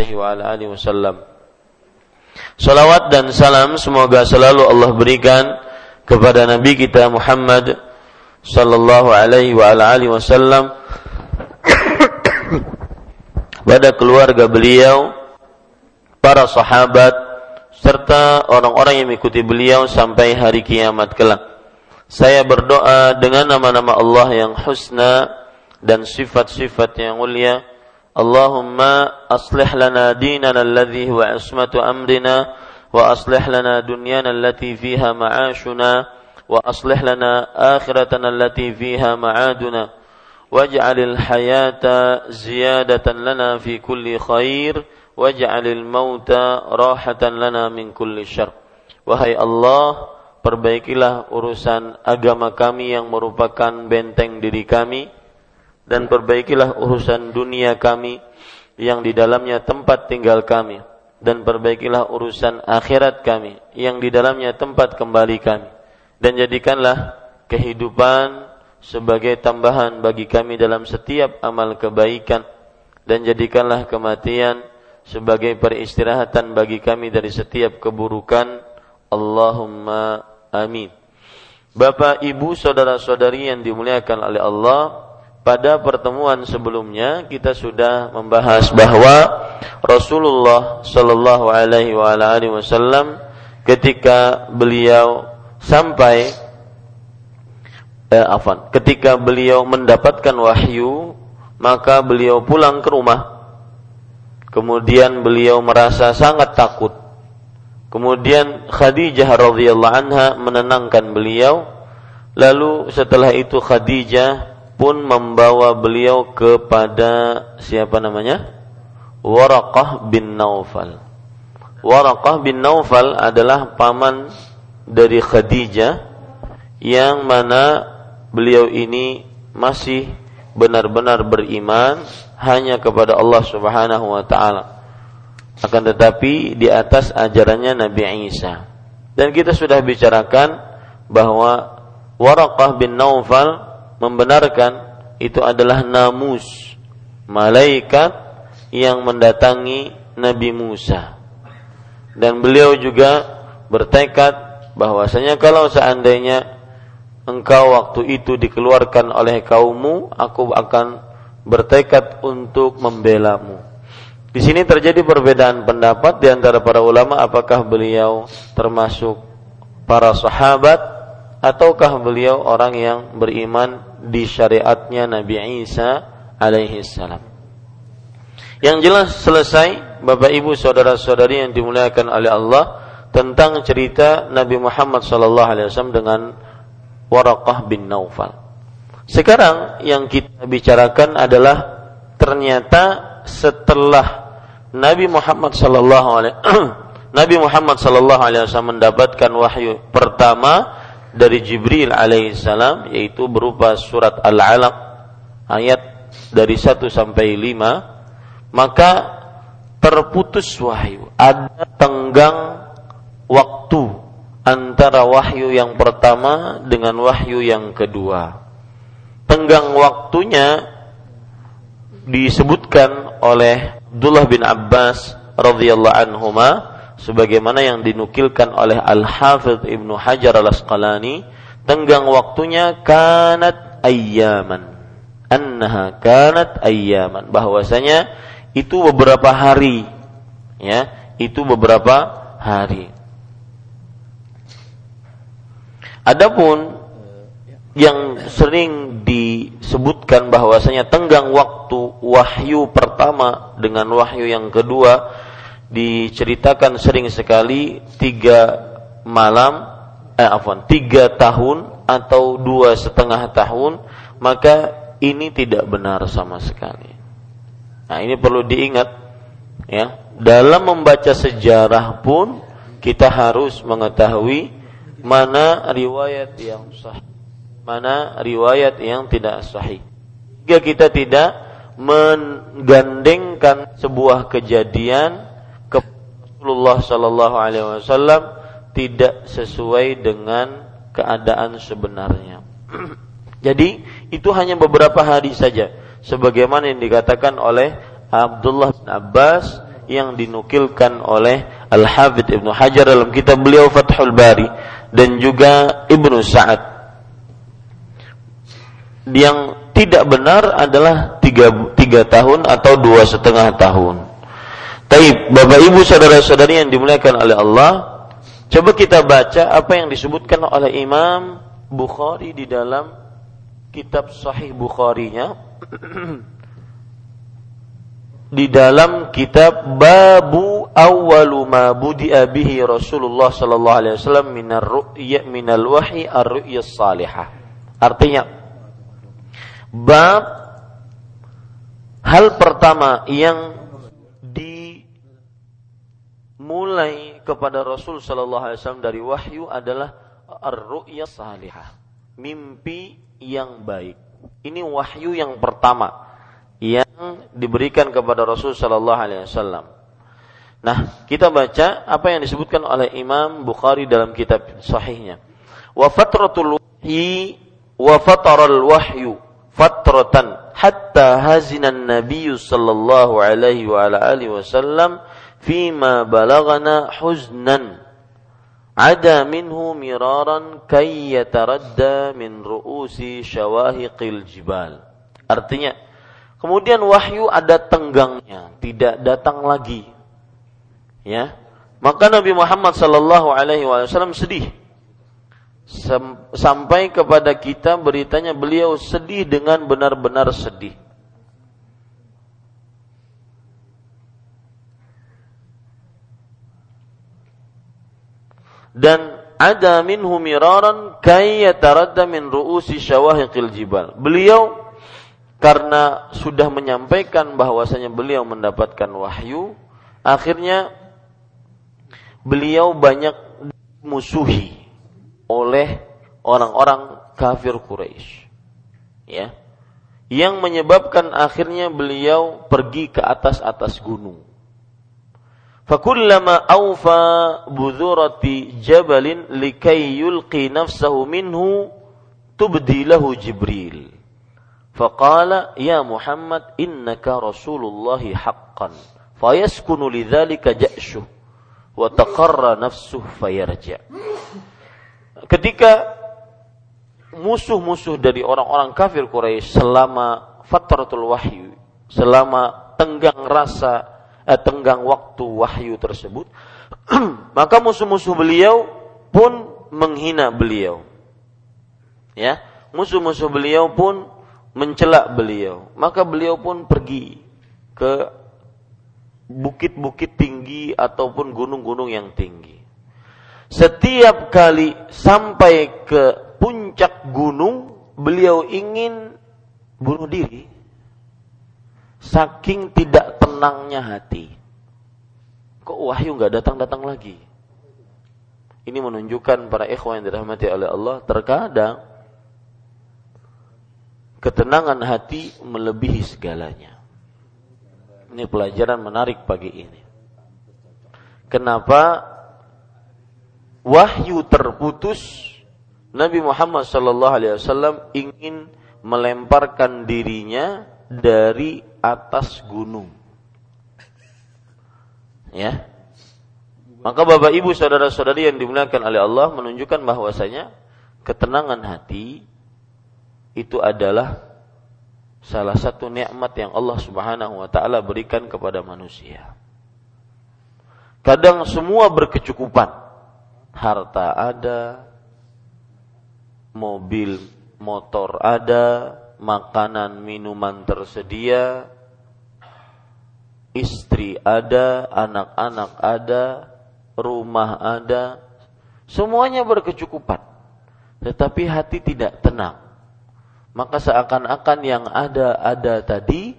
alaihi wa ala alihi wasallam. Salawat dan salam semoga selalu Allah berikan kepada Nabi kita Muhammad sallallahu alaihi wa ala alihi wasallam pada keluarga beliau, para sahabat serta orang-orang yang mengikuti beliau sampai hari kiamat kelak. Saya berdoa dengan nama-nama Allah yang husna dan sifat-sifat yang mulia. Lana dinana alladhi huwa ismatu amrina wa aslih lana dunyana allati fiha ma'ashuna wa aslih lana akhiratana allati fiha ma'aduna waj'alil hayata ziyadatan lana fi kulli khair waj'alil mauta rahatan lana min kulli syarr. Wahai Allah, perbaikilah urusan agama kami yang merupakan benteng diri kami dan perbaikilah urusan dunia kami yang di dalamnya tempat tinggal kami. Dan perbaikilah urusan akhirat kami yang di dalamnya tempat kembali kami. Dan jadikanlah kehidupan sebagai tambahan bagi kami dalam setiap amal kebaikan. Dan jadikanlah kematian sebagai peristirahatan bagi kami dari setiap keburukan. Allahumma Amin. Bapak, Ibu, saudara-saudari yang dimuliakan oleh Allah, pada pertemuan sebelumnya kita sudah membahas bahwa Rasulullah Shallallahu Alaihi Wasallam ketika beliau sampai eh, afan, ketika beliau mendapatkan wahyu maka beliau pulang ke rumah kemudian beliau merasa sangat takut Kemudian Khadijah radhiyallahu anha menenangkan beliau. Lalu setelah itu Khadijah pun membawa beliau kepada siapa namanya? Waraqah bin Naufal. Waraqah bin Naufal adalah paman dari Khadijah yang mana beliau ini masih benar-benar beriman hanya kepada Allah Subhanahu wa taala akan tetapi di atas ajarannya Nabi Isa. Dan kita sudah bicarakan bahwa Waraqah bin Naufal membenarkan itu adalah namus malaikat yang mendatangi Nabi Musa. Dan beliau juga bertekad bahwasanya kalau seandainya engkau waktu itu dikeluarkan oleh kaummu, aku akan bertekad untuk membelamu. Di sini terjadi perbedaan pendapat di antara para ulama apakah beliau termasuk para sahabat ataukah beliau orang yang beriman di syariatnya Nabi Isa alaihi salam. Yang jelas selesai Bapak Ibu saudara-saudari yang dimuliakan oleh Allah tentang cerita Nabi Muhammad sallallahu alaihi wasallam dengan Waraqah bin Naufal. Sekarang yang kita bicarakan adalah ternyata setelah Nabi Muhammad sallallahu alaihi Nabi Muhammad sallallahu alaihi wasallam mendapatkan wahyu pertama dari Jibril alaihissalam yaitu berupa surat Al-Alaq ayat dari 1 sampai 5 maka terputus wahyu ada tenggang waktu antara wahyu yang pertama dengan wahyu yang kedua. Tenggang waktunya disebutkan oleh Abdullah bin Abbas radhiyallahu anhuma sebagaimana yang dinukilkan oleh Al-Hafidh Ibnu Hajar Al-Asqalani tenggang waktunya kanat ayyaman. Annaha kanat ayyaman. Bahwasanya itu beberapa hari. Ya itu beberapa hari. Adapun yang sering disebutkan bahwasanya tenggang waktu wahyu pertama dengan wahyu yang kedua diceritakan sering sekali tiga malam eh afwan tiga tahun atau dua setengah tahun maka ini tidak benar sama sekali nah ini perlu diingat ya dalam membaca sejarah pun kita harus mengetahui mana riwayat yang sahih mana riwayat yang tidak sahih. Jika kita tidak menggandengkan sebuah kejadian ke Rasulullah Sallallahu Alaihi Wasallam tidak sesuai dengan keadaan sebenarnya. Jadi itu hanya beberapa hari saja, sebagaimana yang dikatakan oleh Abdullah bin Abbas yang dinukilkan oleh Al-Hafidh Ibnu Hajar dalam kitab beliau Fathul Bari dan juga Ibnu Sa'ad yang tidak benar adalah tiga, tiga tahun atau dua setengah tahun. Taib, Bapak Ibu saudara-saudari yang dimuliakan oleh Allah, coba kita baca apa yang disebutkan oleh Imam Bukhari di dalam kitab Sahih Bukharinya di dalam kitab Babu Awwalu ma budi'a bihi Rasulullah sallallahu alaihi wasallam minar ru'ya minal wahyi ar-ru'ya salihah. Artinya bab hal pertama yang dimulai kepada Rasul sallallahu alaihi wasallam dari wahyu adalah ar-ru'ya salihah. Mimpi yang baik. Ini wahyu yang pertama yang diberikan kepada Rasul Shallallahu Alaihi Wasallam. Nah, kita baca apa yang disebutkan oleh Imam Bukhari dalam kitab sahihnya. Wa fatratul wahyi wa fataral wahyu fatratan hatta hazinan Nabi sallallahu alaihi wasallam fima balagana huznan ada minhu miraran kay yataradda min ru'usi syawahiqil jibal. Artinya, Kemudian wahyu ada tenggangnya, tidak datang lagi. Ya. Maka Nabi Muhammad sallallahu alaihi wasallam sedih. Sampai kepada kita beritanya beliau sedih dengan benar-benar sedih. Dan ada minhu miraran kay yataradda min ru'usi syawahiqil jibal. Beliau karena sudah menyampaikan bahwasanya beliau mendapatkan wahyu, akhirnya beliau banyak musuhi oleh orang-orang kafir Quraisy. Ya. Yang menyebabkan akhirnya beliau pergi ke atas-atas gunung. Fakullama awfa budhurati jabalin likay yulqi nafsahu minhu tubdi lahu Jibril. Faqala ya Muhammad innaka Rasulullah haqqan. Fayaskunu lidzalika ja'shuh wa taqarra nafsuh fayarja. Ketika musuh-musuh dari orang-orang kafir Quraisy selama fatratul wahyu, selama tenggang rasa tenggang waktu wahyu tersebut, maka musuh-musuh beliau pun menghina beliau. Ya, musuh-musuh beliau pun mencela beliau, maka beliau pun pergi ke bukit-bukit tinggi ataupun gunung-gunung yang tinggi. Setiap kali sampai ke puncak gunung, beliau ingin bunuh diri. Saking tidak tenangnya hati. Kok wahyu nggak datang-datang lagi? Ini menunjukkan para ikhwan yang dirahmati oleh Allah, terkadang ketenangan hati melebihi segalanya. Ini pelajaran menarik pagi ini. Kenapa wahyu terputus Nabi Muhammad sallallahu alaihi wasallam ingin melemparkan dirinya dari atas gunung. Ya. Maka Bapak Ibu saudara-saudari yang dimuliakan oleh Allah menunjukkan bahwasanya ketenangan hati itu adalah salah satu nikmat yang Allah Subhanahu wa taala berikan kepada manusia. Kadang semua berkecukupan. Harta ada, mobil, motor ada, makanan, minuman tersedia, istri ada, anak-anak ada, rumah ada, semuanya berkecukupan. Tetapi hati tidak tenang maka seakan-akan yang ada-ada tadi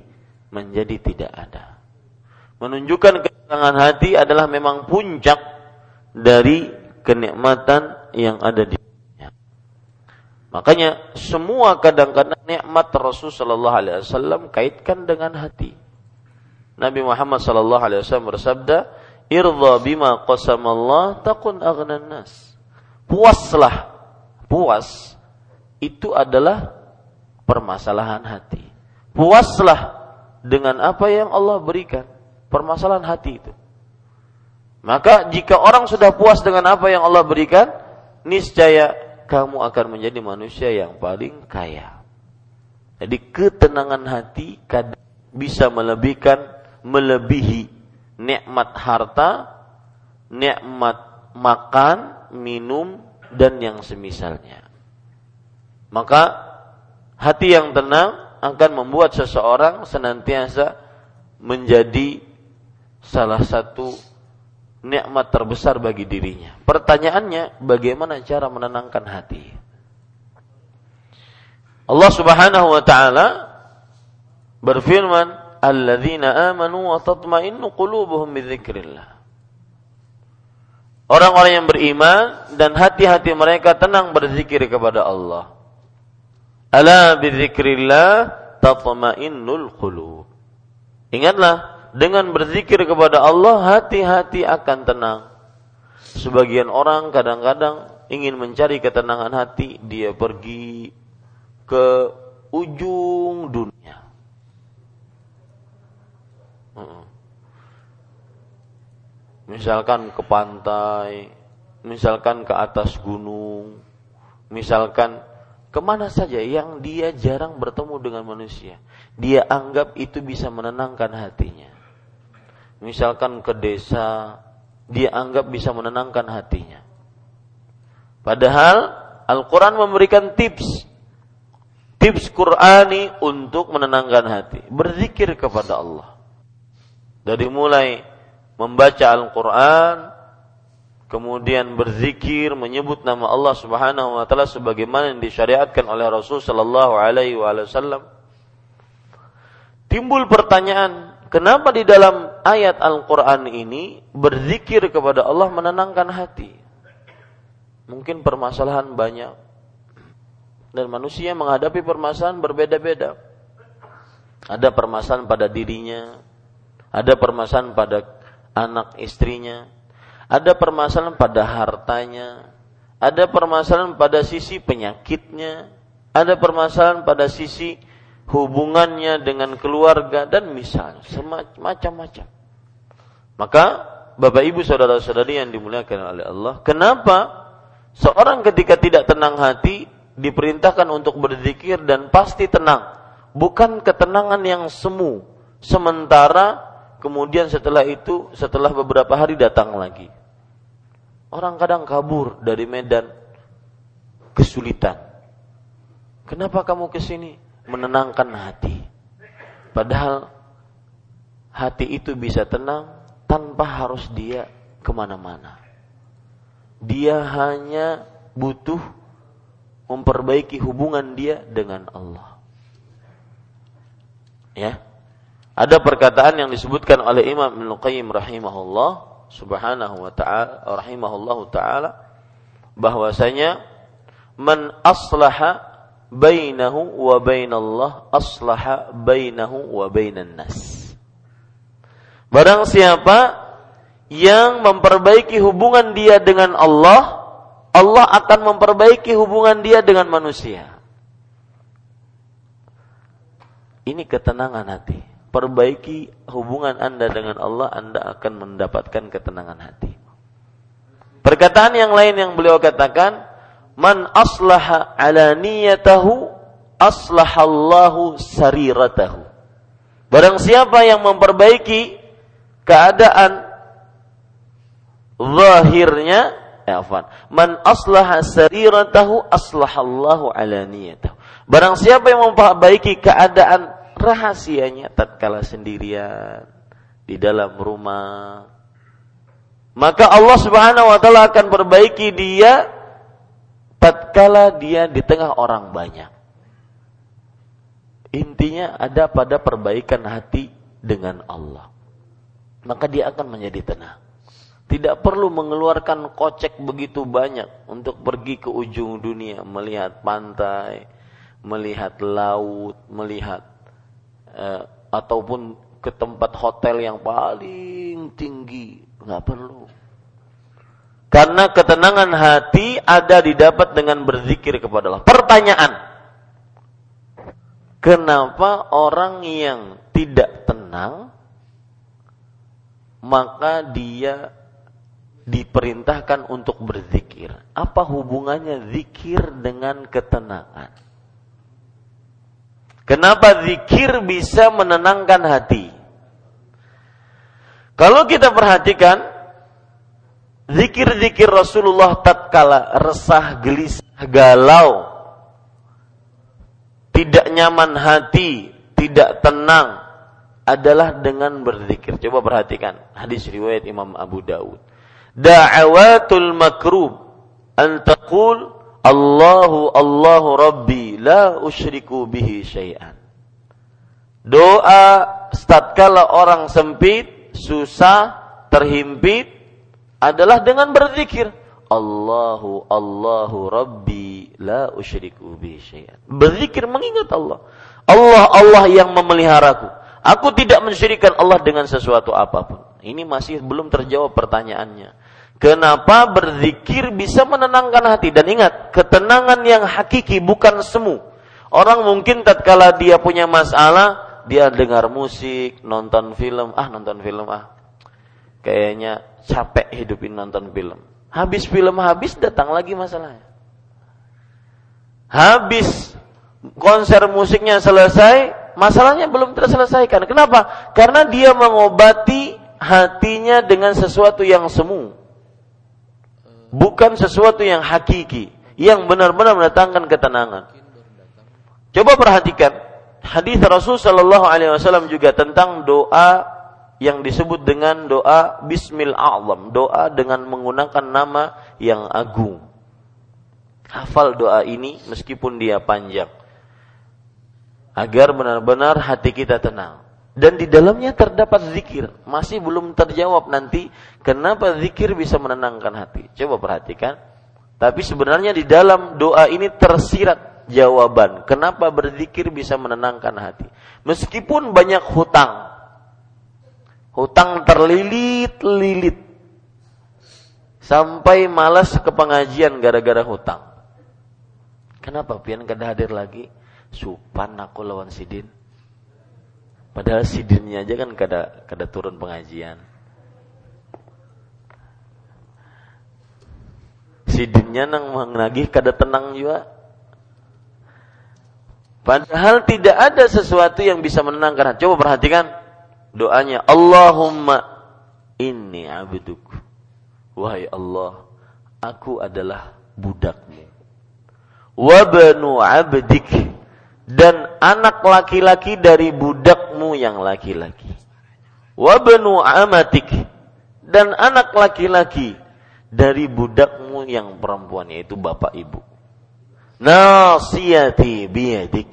menjadi tidak ada. Menunjukkan ketenangan hati adalah memang puncak dari kenikmatan yang ada di. Makanya semua kadang-kadang nikmat Rasul sallallahu alaihi wasallam kaitkan dengan hati. Nabi Muhammad sallallahu alaihi wasallam bersabda, "Irdha bima qasamallah takun aghnan nas." Puaslah, puas itu adalah permasalahan hati. Puaslah dengan apa yang Allah berikan. permasalahan hati itu. Maka jika orang sudah puas dengan apa yang Allah berikan, niscaya kamu akan menjadi manusia yang paling kaya. Jadi ketenangan hati bisa melebihkan melebihi nikmat harta, nikmat makan, minum dan yang semisalnya. Maka hati yang tenang akan membuat seseorang senantiasa menjadi salah satu nikmat terbesar bagi dirinya. Pertanyaannya, bagaimana cara menenangkan hati? Allah Subhanahu wa taala berfirman, "Alladzina amanu wa tatma'innu qulubuhum bidzikrillah." Orang-orang yang beriman dan hati-hati mereka tenang berzikir kepada Allah. Ala bidzikrillah tatma'innul qulub. Ingatlah dengan berzikir kepada Allah hati-hati akan tenang. Sebagian orang kadang-kadang ingin mencari ketenangan hati, dia pergi ke ujung dunia. Misalkan ke pantai, misalkan ke atas gunung, misalkan ke mana saja yang dia jarang bertemu dengan manusia. Dia anggap itu bisa menenangkan hatinya misalkan ke desa, dia anggap bisa menenangkan hatinya. Padahal Al-Quran memberikan tips, tips Qurani untuk menenangkan hati. Berzikir kepada Allah. Dari mulai membaca Al-Quran, kemudian berzikir, menyebut nama Allah Subhanahu wa taala sebagaimana yang disyariatkan oleh Rasul sallallahu alaihi wasallam. Timbul pertanyaan, Kenapa di dalam ayat Al-Quran ini berzikir kepada Allah menenangkan hati? Mungkin permasalahan banyak. Dan manusia menghadapi permasalahan berbeda-beda. Ada permasalahan pada dirinya, ada permasalahan pada anak istrinya, ada permasalahan pada hartanya, ada permasalahan pada sisi penyakitnya, ada permasalahan pada sisi hubungannya dengan keluarga dan misalnya semacam-macam. Maka Bapak Ibu saudara-saudari yang dimuliakan oleh Allah, kenapa seorang ketika tidak tenang hati diperintahkan untuk berzikir dan pasti tenang, bukan ketenangan yang semu. Sementara kemudian setelah itu setelah beberapa hari datang lagi. Orang kadang kabur dari medan kesulitan. Kenapa kamu ke sini? Menenangkan hati. Padahal hati itu bisa tenang tanpa harus dia ke mana-mana. Dia hanya butuh memperbaiki hubungan dia dengan Allah. Ya. Ada perkataan yang disebutkan oleh Imam Ibnu Qayyim rahimahullah subhanahu wa ta'ala rahimahullah taala bahwasanya man aslaha bainahu wa bainallah aslaha bainahu wa bainan nas. Barang siapa yang memperbaiki hubungan dia dengan Allah, Allah akan memperbaiki hubungan dia dengan manusia. Ini ketenangan hati. Perbaiki hubungan Anda dengan Allah, Anda akan mendapatkan ketenangan hati. Perkataan yang lain yang beliau katakan, man aslaha ala niyatahu aslahallahu sariratahu. Barang siapa yang memperbaiki keadaan zahirnya, ya afan. Man aslaha sariratahu aslahallahu ala niyatahu. Barang siapa yang memperbaiki keadaan rahasianya tatkala sendirian di dalam rumah, maka Allah Subhanahu wa taala akan perbaiki dia tatkala dia di tengah orang banyak. Intinya ada pada perbaikan hati dengan Allah. Maka dia akan menjadi tenang. Tidak perlu mengeluarkan kocek begitu banyak untuk pergi ke ujung dunia, melihat pantai, melihat laut, melihat eh, ataupun ke tempat hotel yang paling tinggi. Nggak perlu karena ketenangan hati ada didapat dengan berzikir kepada Allah. Pertanyaan. Kenapa orang yang tidak tenang maka dia diperintahkan untuk berzikir. Apa hubungannya zikir dengan ketenangan? Kenapa zikir bisa menenangkan hati? Kalau kita perhatikan zikir-zikir Rasulullah tatkala resah, gelisah, galau, tidak nyaman hati, tidak tenang adalah dengan berzikir. Coba perhatikan hadis riwayat Imam Abu Dawud da'awatul makrub an taqul Allahu Allahu Rabbi la usyriku bihi syai'an. Doa tatkala orang sempit, susah, terhimpit adalah dengan berzikir. Allahu Allahu Rabbi la usyriku bihi syai'an. Berzikir mengingat Allah. Allah Allah yang memeliharaku. Aku tidak mensyirikan Allah dengan sesuatu apa pun. Ini masih belum terjawab pertanyaannya. Kenapa berzikir bisa menenangkan hati dan ingat ketenangan yang hakiki bukan semu. Orang mungkin tatkala dia punya masalah dia dengar musik, nonton film, ah nonton film ah. Kayaknya capek hidupin nonton film. Habis film habis datang lagi masalahnya. Habis konser musiknya selesai, masalahnya belum terselesaikan. Kenapa? Karena dia mengobati hatinya dengan sesuatu yang semu bukan sesuatu yang hakiki, yang benar-benar mendatangkan ketenangan. Coba perhatikan hadis Rasul Shallallahu Alaihi Wasallam juga tentang doa yang disebut dengan doa Bismil A'lam, doa dengan menggunakan nama yang agung. Hafal doa ini meskipun dia panjang. Agar benar-benar hati kita tenang dan di dalamnya terdapat zikir. Masih belum terjawab nanti kenapa zikir bisa menenangkan hati. Coba perhatikan. Tapi sebenarnya di dalam doa ini tersirat jawaban kenapa berzikir bisa menenangkan hati. Meskipun banyak hutang. Hutang terlilit-lilit. Sampai malas ke pengajian gara-gara hutang. Kenapa pian kada hadir lagi? Supan aku lawan sidin Padahal sidinnya aja kan kada kada turun pengajian. Sidinnya nang menagih kada tenang juga. Padahal tidak ada sesuatu yang bisa menenangkan hati. Coba perhatikan doanya. Allahumma inni abduk. Wahai Allah, aku adalah budakmu. Wabnu abdik dan anak laki-laki dari budakmu yang laki-laki. Wabnu amatik dan anak laki-laki dari budakmu yang perempuan yaitu bapak ibu. Nasiyati biyadik.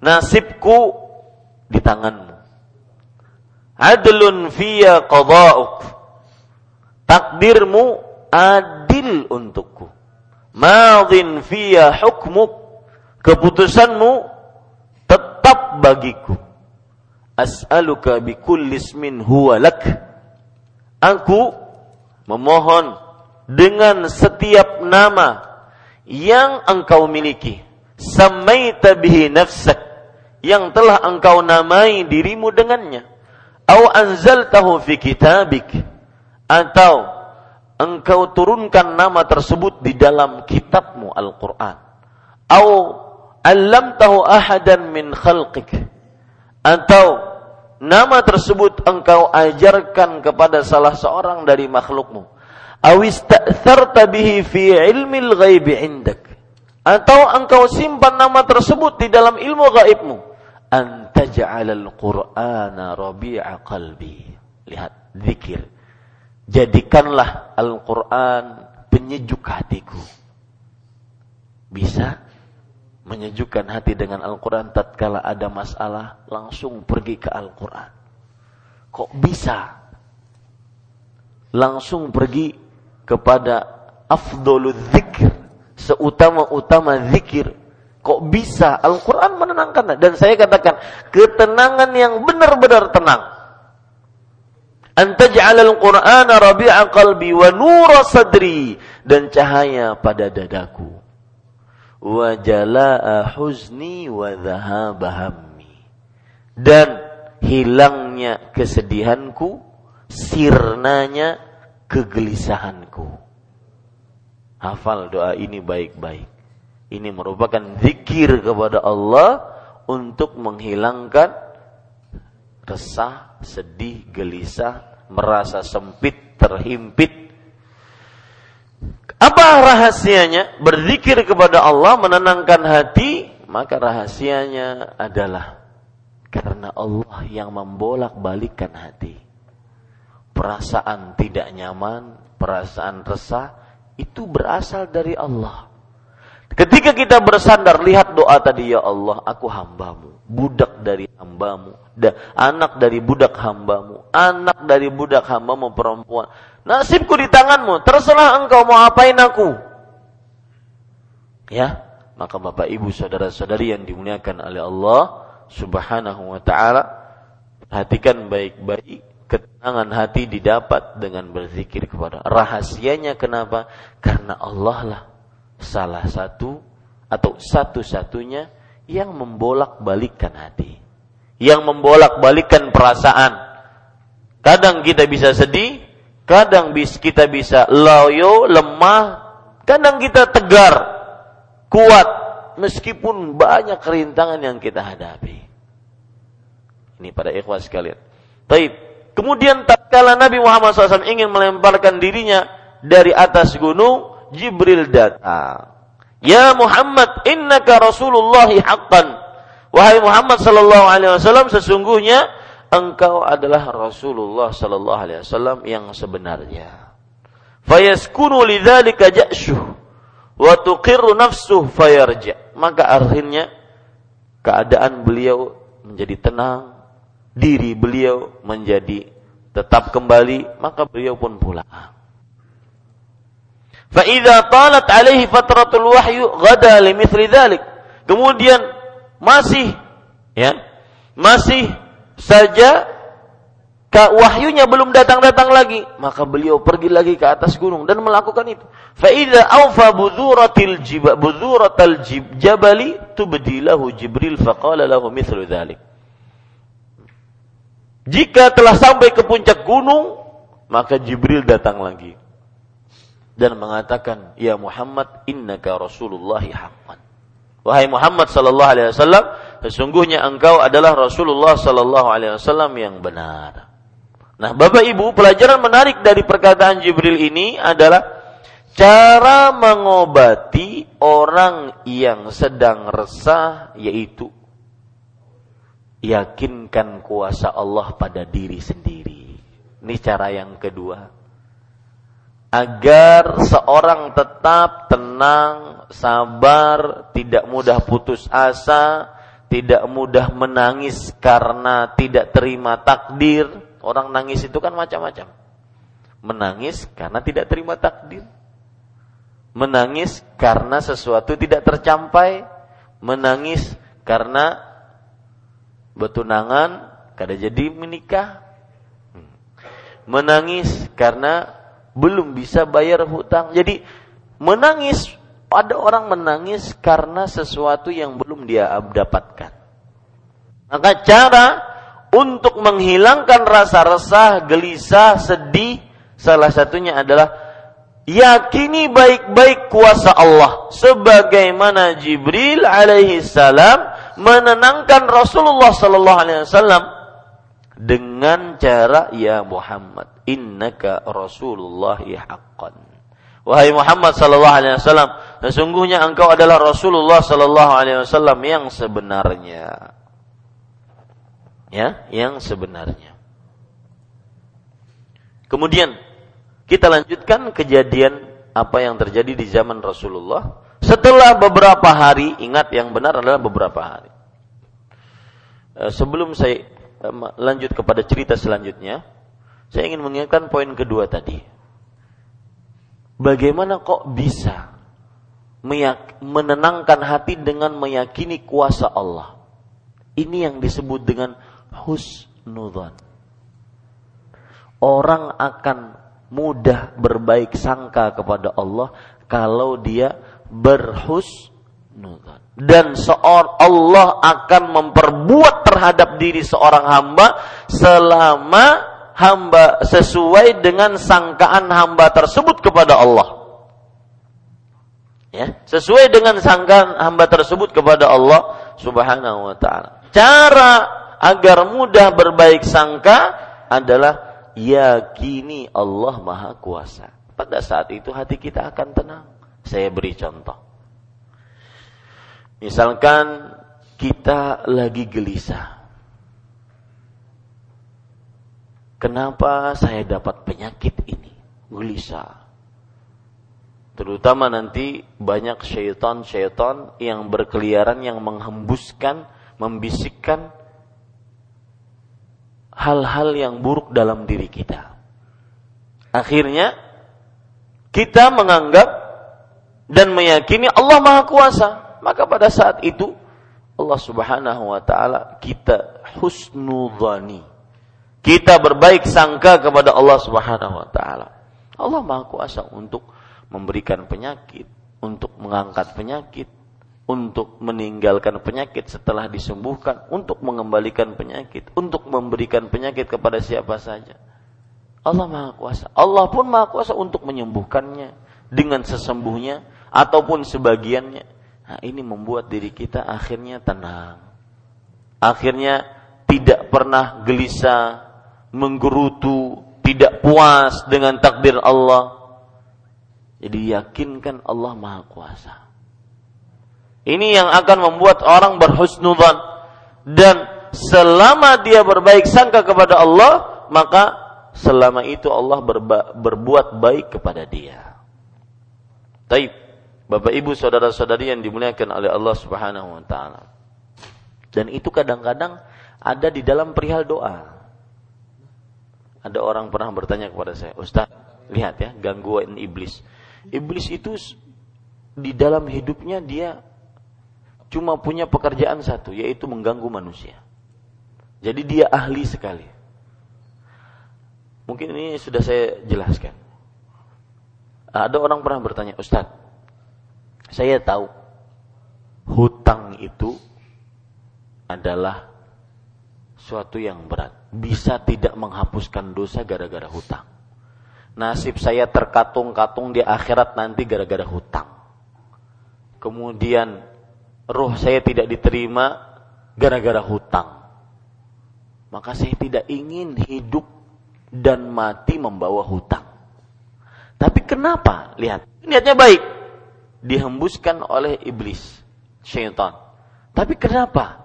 Nasibku di tanganmu. Adlun fiya qada'uk. Takdirmu adil untukku. Madin fiya hukmuk keputusanmu tetap bagiku. As'aluka bikulli ismin huwa lak. Aku memohon dengan setiap nama yang engkau miliki. Samaita bihi nafsak. Yang telah engkau namai dirimu dengannya. Au anzaltahu fi kitabik. Atau engkau turunkan nama tersebut di dalam kitabmu Al-Quran. Au tahu ahadan min khalqik atau nama tersebut engkau ajarkan kepada salah seorang dari makhlukmu awista'tharta bihi fi ilmil ghaibi indak atau engkau simpan nama tersebut di dalam ilmu gaibmu anta ja'alal qur'ana rabi'a qalbi. Lihat zikir. Jadikanlah Al-Qur'an penyejuk hatiku. Bisa menyejukkan hati dengan Al-Quran tatkala ada masalah langsung pergi ke Al-Quran. Kok bisa? Langsung pergi kepada afdolul zikir seutama-utama zikir kok bisa? Al-Quran menenangkan. Dan saya katakan ketenangan yang benar-benar tenang. Antaj'alal qur'ana rabi'a qalbi wa nura sadri. Dan cahaya pada dadaku. Wa jalaa huzni wa hammi. Dan hilangnya kesedihanku sirnanya kegelisahanku. Hafal doa ini baik-baik. Ini merupakan zikir kepada Allah untuk menghilangkan resah, sedih, gelisah, merasa sempit, terhimpit. Apa rahasianya? Berzikir kepada Allah, menenangkan hati, maka rahasianya adalah karena Allah yang membolak-balikkan hati. Perasaan tidak nyaman, perasaan resah, itu berasal dari Allah. Ketika kita bersandar, lihat doa tadi, Ya Allah, aku hambamu, budak dari hambamu, dan anak dari budak hambamu, anak dari budak hambamu perempuan. Nasibku di tanganmu, terserah engkau mau apain aku. Ya, maka Bapak Ibu saudara-saudari yang dimuliakan oleh Allah, Subhanahu wa taala perhatikan baik-baik ketenangan hati didapat dengan berzikir kepada rahasianya kenapa karena Allah lah salah satu atau satu-satunya yang membolak-balikkan hati yang membolak-balikkan perasaan kadang kita bisa sedih kadang kita bisa loyo lemah kadang kita tegar kuat meskipun banyak kerintangan yang kita hadapi. Ini pada ikhwas sekalian. Taib. Kemudian tatkala Nabi Muhammad SAW ingin melemparkan dirinya dari atas gunung, Jibril datang. Ya Muhammad, innaka Rasulullah haqqan. Wahai Muhammad sallallahu alaihi wasallam, sesungguhnya engkau adalah Rasulullah sallallahu alaihi wasallam yang sebenarnya. Fayaskunu lidzalika ja'shuh wa tuqirru nafsuh fayarja maka akhirnya keadaan beliau menjadi tenang, diri beliau menjadi tetap kembali, maka beliau pun pulang. Fa'idha talat alaihi fatratul wahyu gada limithli dhalik. Kemudian masih ya, masih saja wahyunya belum datang-datang lagi, maka beliau pergi lagi ke atas gunung dan melakukan itu. Faida awfa budhuratil jiba budhuratal jib jabali tubdilahu Jibril faqala lahu mithlu dhalik. Jika telah sampai ke puncak gunung, maka Jibril datang lagi dan mengatakan, "Ya Muhammad, innaka Rasulullah haqqan." Wahai Muhammad sallallahu alaihi wasallam, sesungguhnya engkau adalah Rasulullah sallallahu alaihi wasallam yang benar. Nah, Bapak Ibu, pelajaran menarik dari perkataan Jibril ini adalah cara mengobati orang yang sedang resah yaitu yakinkan kuasa Allah pada diri sendiri. Ini cara yang kedua. Agar seorang tetap tenang, sabar, tidak mudah putus asa, tidak mudah menangis karena tidak terima takdir, Orang nangis itu kan macam-macam. Menangis karena tidak terima takdir. Menangis karena sesuatu tidak tercapai. Menangis karena bertunangan kada jadi menikah. Menangis karena belum bisa bayar hutang. Jadi menangis ada orang menangis karena sesuatu yang belum dia dapatkan. Maka cara untuk menghilangkan rasa resah, gelisah, sedih, salah satunya adalah yakini baik-baik kuasa Allah sebagaimana Jibril alaihi salam menenangkan Rasulullah sallallahu alaihi wasallam dengan cara ya Muhammad innaka Rasulullah haqqan wahai Muhammad sallallahu alaihi wasallam sesungguhnya engkau adalah Rasulullah sallallahu alaihi wasallam yang sebenarnya ya yang sebenarnya. Kemudian kita lanjutkan kejadian apa yang terjadi di zaman Rasulullah setelah beberapa hari, ingat yang benar adalah beberapa hari. Eh, sebelum saya eh, lanjut kepada cerita selanjutnya, saya ingin mengingatkan poin kedua tadi. Bagaimana kok bisa menenangkan hati dengan meyakini kuasa Allah? Ini yang disebut dengan husnudzon. Orang akan mudah berbaik sangka kepada Allah kalau dia berhusnudzon. Dan seorang Allah akan memperbuat terhadap diri seorang hamba selama hamba sesuai dengan sangkaan hamba tersebut kepada Allah. Ya, sesuai dengan sangkaan hamba tersebut kepada Allah Subhanahu wa taala. Cara agar mudah berbaik sangka adalah yakini Allah Maha Kuasa. Pada saat itu hati kita akan tenang. Saya beri contoh. Misalkan kita lagi gelisah Kenapa saya dapat penyakit ini? Gelisah. Terutama nanti banyak syaitan-syaitan yang berkeliaran yang menghembuskan, membisikkan hal-hal yang buruk dalam diri kita. Akhirnya kita menganggap dan meyakini Allah Maha Kuasa. Maka pada saat itu Allah Subhanahu wa taala kita husnudzani kita berbaik sangka kepada Allah Subhanahu wa taala. Allah Maha Kuasa untuk memberikan penyakit, untuk mengangkat penyakit, untuk meninggalkan penyakit setelah disembuhkan, untuk mengembalikan penyakit, untuk memberikan penyakit kepada siapa saja. Allah Maha Kuasa. Allah pun Maha Kuasa untuk menyembuhkannya dengan sesembuhnya ataupun sebagiannya. Nah, ini membuat diri kita akhirnya tenang. Akhirnya tidak pernah gelisah, menggerutu, tidak puas dengan takdir Allah. Jadi yakinkan Allah Maha Kuasa. Ini yang akan membuat orang berhusnudzan dan selama dia berbaik sangka kepada Allah, maka selama itu Allah berba, berbuat baik kepada dia. Taib. Bapak Ibu saudara-saudari yang dimuliakan oleh Allah Subhanahu wa taala. Dan itu kadang-kadang ada di dalam perihal doa ada orang pernah bertanya kepada saya, Ustaz, lihat ya, gangguan iblis. Iblis itu di dalam hidupnya dia cuma punya pekerjaan satu, yaitu mengganggu manusia. Jadi dia ahli sekali. Mungkin ini sudah saya jelaskan. Ada orang pernah bertanya, Ustaz, saya tahu hutang itu adalah suatu yang berat. Bisa tidak menghapuskan dosa gara-gara hutang. Nasib saya terkatung-katung di akhirat nanti gara-gara hutang. Kemudian roh saya tidak diterima gara-gara hutang. Maka saya tidak ingin hidup dan mati membawa hutang. Tapi kenapa? Lihat, niatnya baik. Dihembuskan oleh iblis, syaitan. Tapi kenapa?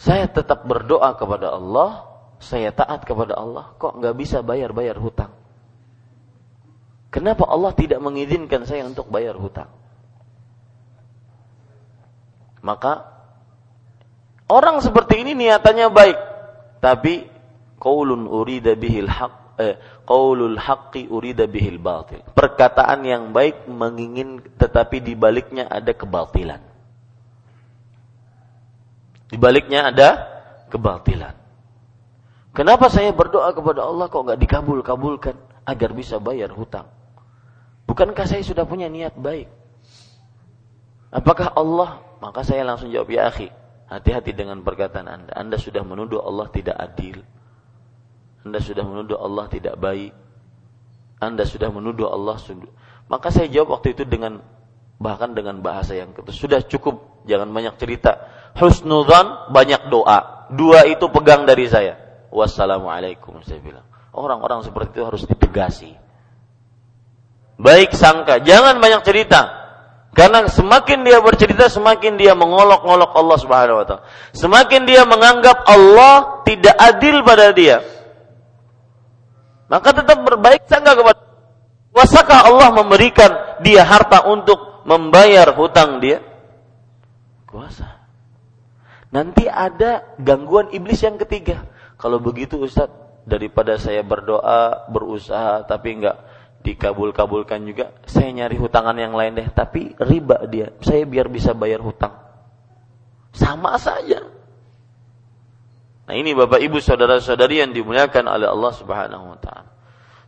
Saya tetap berdoa kepada Allah, saya taat kepada Allah, kok nggak bisa bayar-bayar hutang? Kenapa Allah tidak mengizinkan saya untuk bayar hutang? Maka orang seperti ini niatannya baik, tapi qaulun urida bihil haq eh, qaulul haqqi urida bihil batil. Perkataan yang baik mengingin tetapi di baliknya ada kebatilan. Di baliknya ada kebatilan. Kenapa saya berdoa kepada Allah kok nggak dikabul-kabulkan agar bisa bayar hutang? Bukankah saya sudah punya niat baik? Apakah Allah? Maka saya langsung jawab ya akhi. Hati-hati dengan perkataan Anda. Anda sudah menuduh Allah tidak adil. Anda sudah menuduh Allah tidak baik. Anda sudah menuduh Allah sudah. Maka saya jawab waktu itu dengan bahkan dengan bahasa yang. Sudah cukup, jangan banyak cerita husnudzan, banyak doa. Dua itu pegang dari saya. Wassalamualaikum saya bilang. Orang-orang seperti itu harus ditegasi. Baik sangka, jangan banyak cerita. Karena semakin dia bercerita, semakin dia mengolok-olok Allah Subhanahu wa taala. Semakin dia menganggap Allah tidak adil pada dia. Maka tetap berbaik sangka kepada Wasakah Allah memberikan dia harta untuk membayar hutang dia? Kuasa. Nanti ada gangguan iblis yang ketiga. Kalau begitu Ustadz, daripada saya berdoa, berusaha, tapi enggak dikabul-kabulkan juga, saya nyari hutangan yang lain deh. Tapi riba dia, saya biar bisa bayar hutang. Sama saja. Nah ini Bapak Ibu saudara-saudari yang dimuliakan oleh Allah Subhanahu wa taala.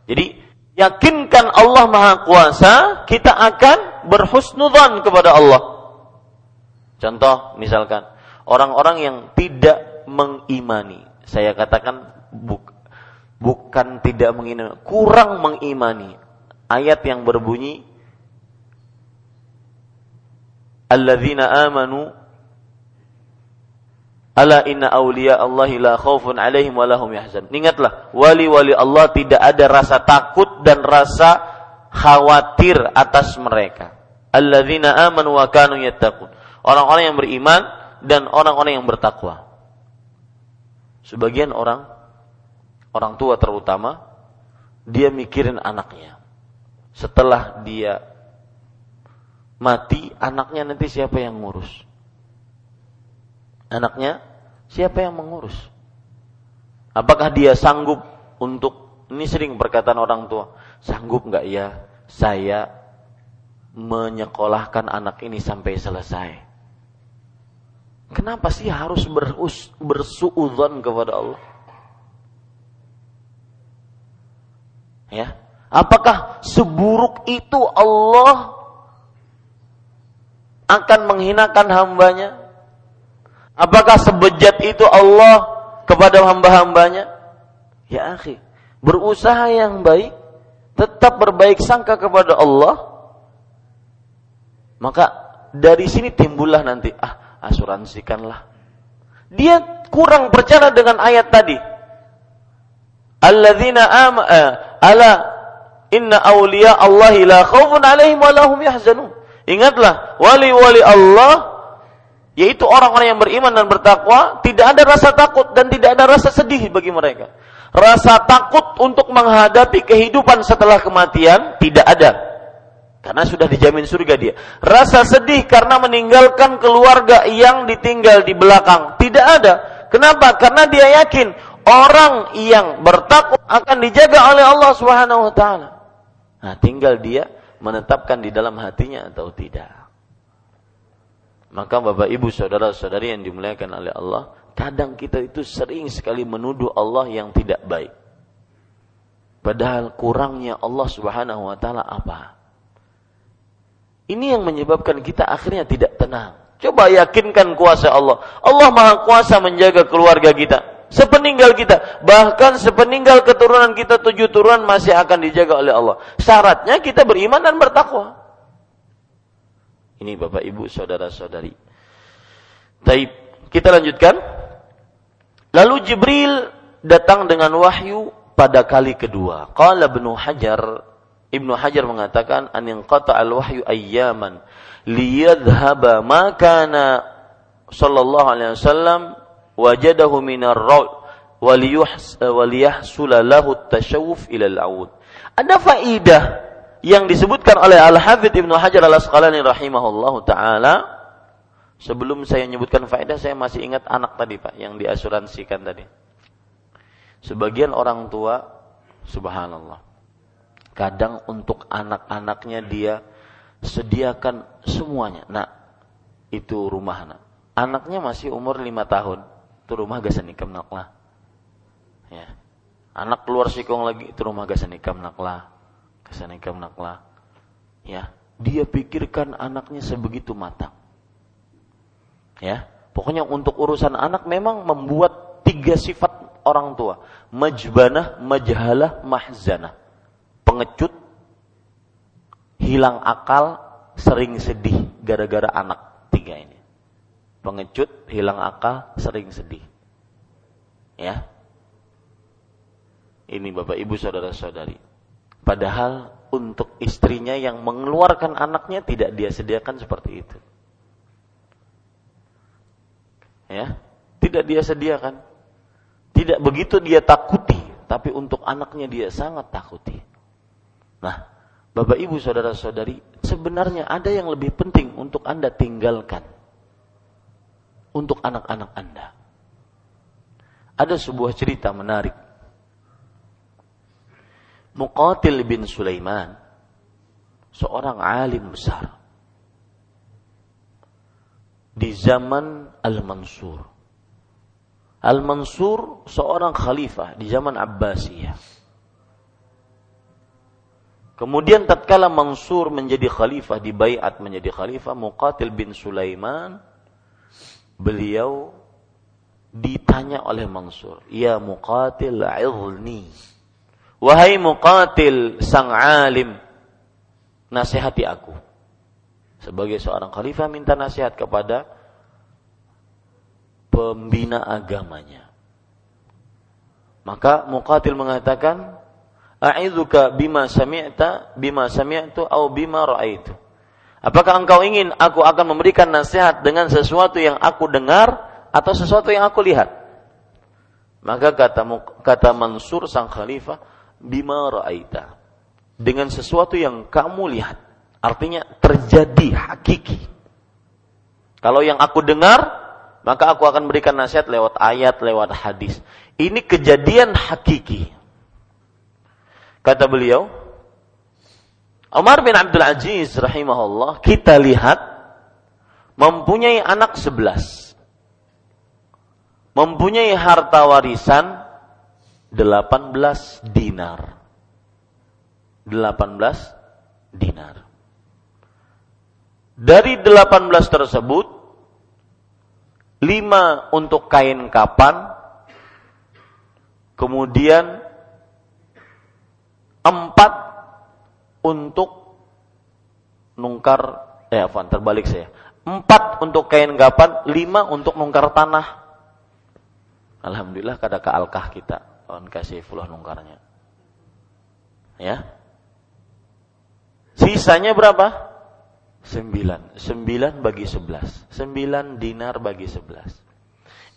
Jadi yakinkan Allah Maha Kuasa, kita akan berhusnudzan kepada Allah. Contoh misalkan orang-orang yang tidak mengimani. Saya katakan buk, bukan tidak mengimani, kurang mengimani ayat yang berbunyi alladzina amanu Ala inna awliya Allahi la khawfun alaihim wa lahum yahzan. Ingatlah, wali-wali Allah tidak ada rasa takut dan rasa khawatir atas mereka. Alladzina amanu wa kanu yattaqun. Orang-orang yang beriman dan orang-orang yang bertakwa. Sebagian orang orang tua terutama dia mikirin anaknya. Setelah dia mati, anaknya nanti siapa yang ngurus? anaknya, siapa yang mengurus? Apakah dia sanggup untuk ini sering perkataan orang tua, sanggup nggak ya saya menyekolahkan anak ini sampai selesai? Kenapa sih harus berus, bersuudzon kepada Allah? Ya, apakah seburuk itu Allah akan menghinakan hambanya? Apakah sebejat itu Allah kepada hamba-hambanya? Ya akhi, berusaha yang baik, tetap berbaik sangka kepada Allah, maka dari sini timbullah nanti, ah asuransikanlah. Dia kurang percaya dengan ayat tadi. Alladzina am eh, ala inna awliya Allahi la khaufun alaihim wa lahum yahzanun. Ingatlah, wali-wali Allah yaitu orang-orang yang beriman dan bertakwa, tidak ada rasa takut dan tidak ada rasa sedih bagi mereka. Rasa takut untuk menghadapi kehidupan setelah kematian tidak ada. Karena sudah dijamin surga dia. Rasa sedih karena meninggalkan keluarga yang ditinggal di belakang tidak ada. Kenapa? Karena dia yakin orang yang bertakwa akan dijaga oleh Allah Subhanahu wa taala. Nah, tinggal dia menetapkan di dalam hatinya atau tidak. Maka Bapak Ibu saudara-saudari yang dimuliakan oleh Allah, kadang kita itu sering sekali menuduh Allah yang tidak baik. Padahal kurangnya Allah Subhanahu wa taala apa? Ini yang menyebabkan kita akhirnya tidak tenang. Coba yakinkan kuasa Allah. Allah Maha Kuasa menjaga keluarga kita. Sepeninggal kita, bahkan sepeninggal keturunan kita tujuh turunan masih akan dijaga oleh Allah. Syaratnya kita beriman dan bertakwa. Ini Bapak Ibu, saudara-saudari. Taib. Kita lanjutkan. Lalu Jibril datang dengan wahyu pada kali kedua. Qala Ibnu Hajar Ibnu Hajar mengatakan an inqata al wahyu ayyaman liyadhhaba ma kana sallallahu alaihi wasallam wajadahu minar raul waliyahsula lahu tashawuf ila al-aud. Ada faidah yang disebutkan oleh Al-Hafidh Ibnu Hajar Al-Asqalani rahimahullahu taala sebelum saya menyebutkan faedah saya masih ingat anak tadi Pak yang diasuransikan tadi. Sebagian orang tua subhanallah kadang untuk anak-anaknya dia sediakan semuanya. Nah, itu rumah anak. Anaknya masih umur lima tahun, itu rumah gak senikam naklah. Ya. Anak keluar sikong lagi, itu rumah gak senikam naklah kesanekam nakla. Ya, dia pikirkan anaknya sebegitu matang. Ya, pokoknya untuk urusan anak memang membuat tiga sifat orang tua. Majbanah, majhalah, mahzanah. Pengecut, hilang akal, sering sedih gara-gara anak. Tiga ini. Pengecut, hilang akal, sering sedih. Ya. Ini Bapak Ibu saudara-saudari. Padahal untuk istrinya yang mengeluarkan anaknya tidak dia sediakan seperti itu. Ya, tidak dia sediakan. Tidak begitu dia takuti, tapi untuk anaknya dia sangat takuti. Nah, Bapak Ibu saudara-saudari, sebenarnya ada yang lebih penting untuk Anda tinggalkan untuk anak-anak Anda. Ada sebuah cerita menarik Muqatil bin Sulaiman seorang alim besar di zaman Al-Mansur. Al-Mansur seorang khalifah di zaman Abbasiyah. Kemudian tatkala Mansur menjadi khalifah, di bayat menjadi khalifah, Muqatil bin Sulaiman, beliau ditanya oleh Mansur, "Ya Muqatil, 'idhni." Wahai muqatil sang alim, nasihati aku. Sebagai seorang khalifah minta nasihat kepada pembina agamanya. Maka muqatil mengatakan, "A'idzuka bima sami'ta bima sami'tu au bima ra'aitu." Apakah engkau ingin aku akan memberikan nasihat dengan sesuatu yang aku dengar atau sesuatu yang aku lihat? Maka kata kata Mansur sang khalifah, bima ra'aita. Dengan sesuatu yang kamu lihat. Artinya terjadi hakiki. Kalau yang aku dengar, maka aku akan berikan nasihat lewat ayat, lewat hadis. Ini kejadian hakiki. Kata beliau, Umar bin Abdul Aziz rahimahullah, kita lihat mempunyai anak sebelas. Mempunyai harta warisan 18 dinar. 18 dinar. Dari 18 tersebut 5 untuk kain kapan kemudian 4 untuk nungkar eh afan terbalik saya. 4 untuk kain kapan, 5 untuk nungkar tanah. Alhamdulillah kada ke alkah kita on kasih puluh nungkarnya. Ya. Sisanya berapa? Sembilan. Sembilan bagi sebelas. Sembilan dinar bagi sebelas.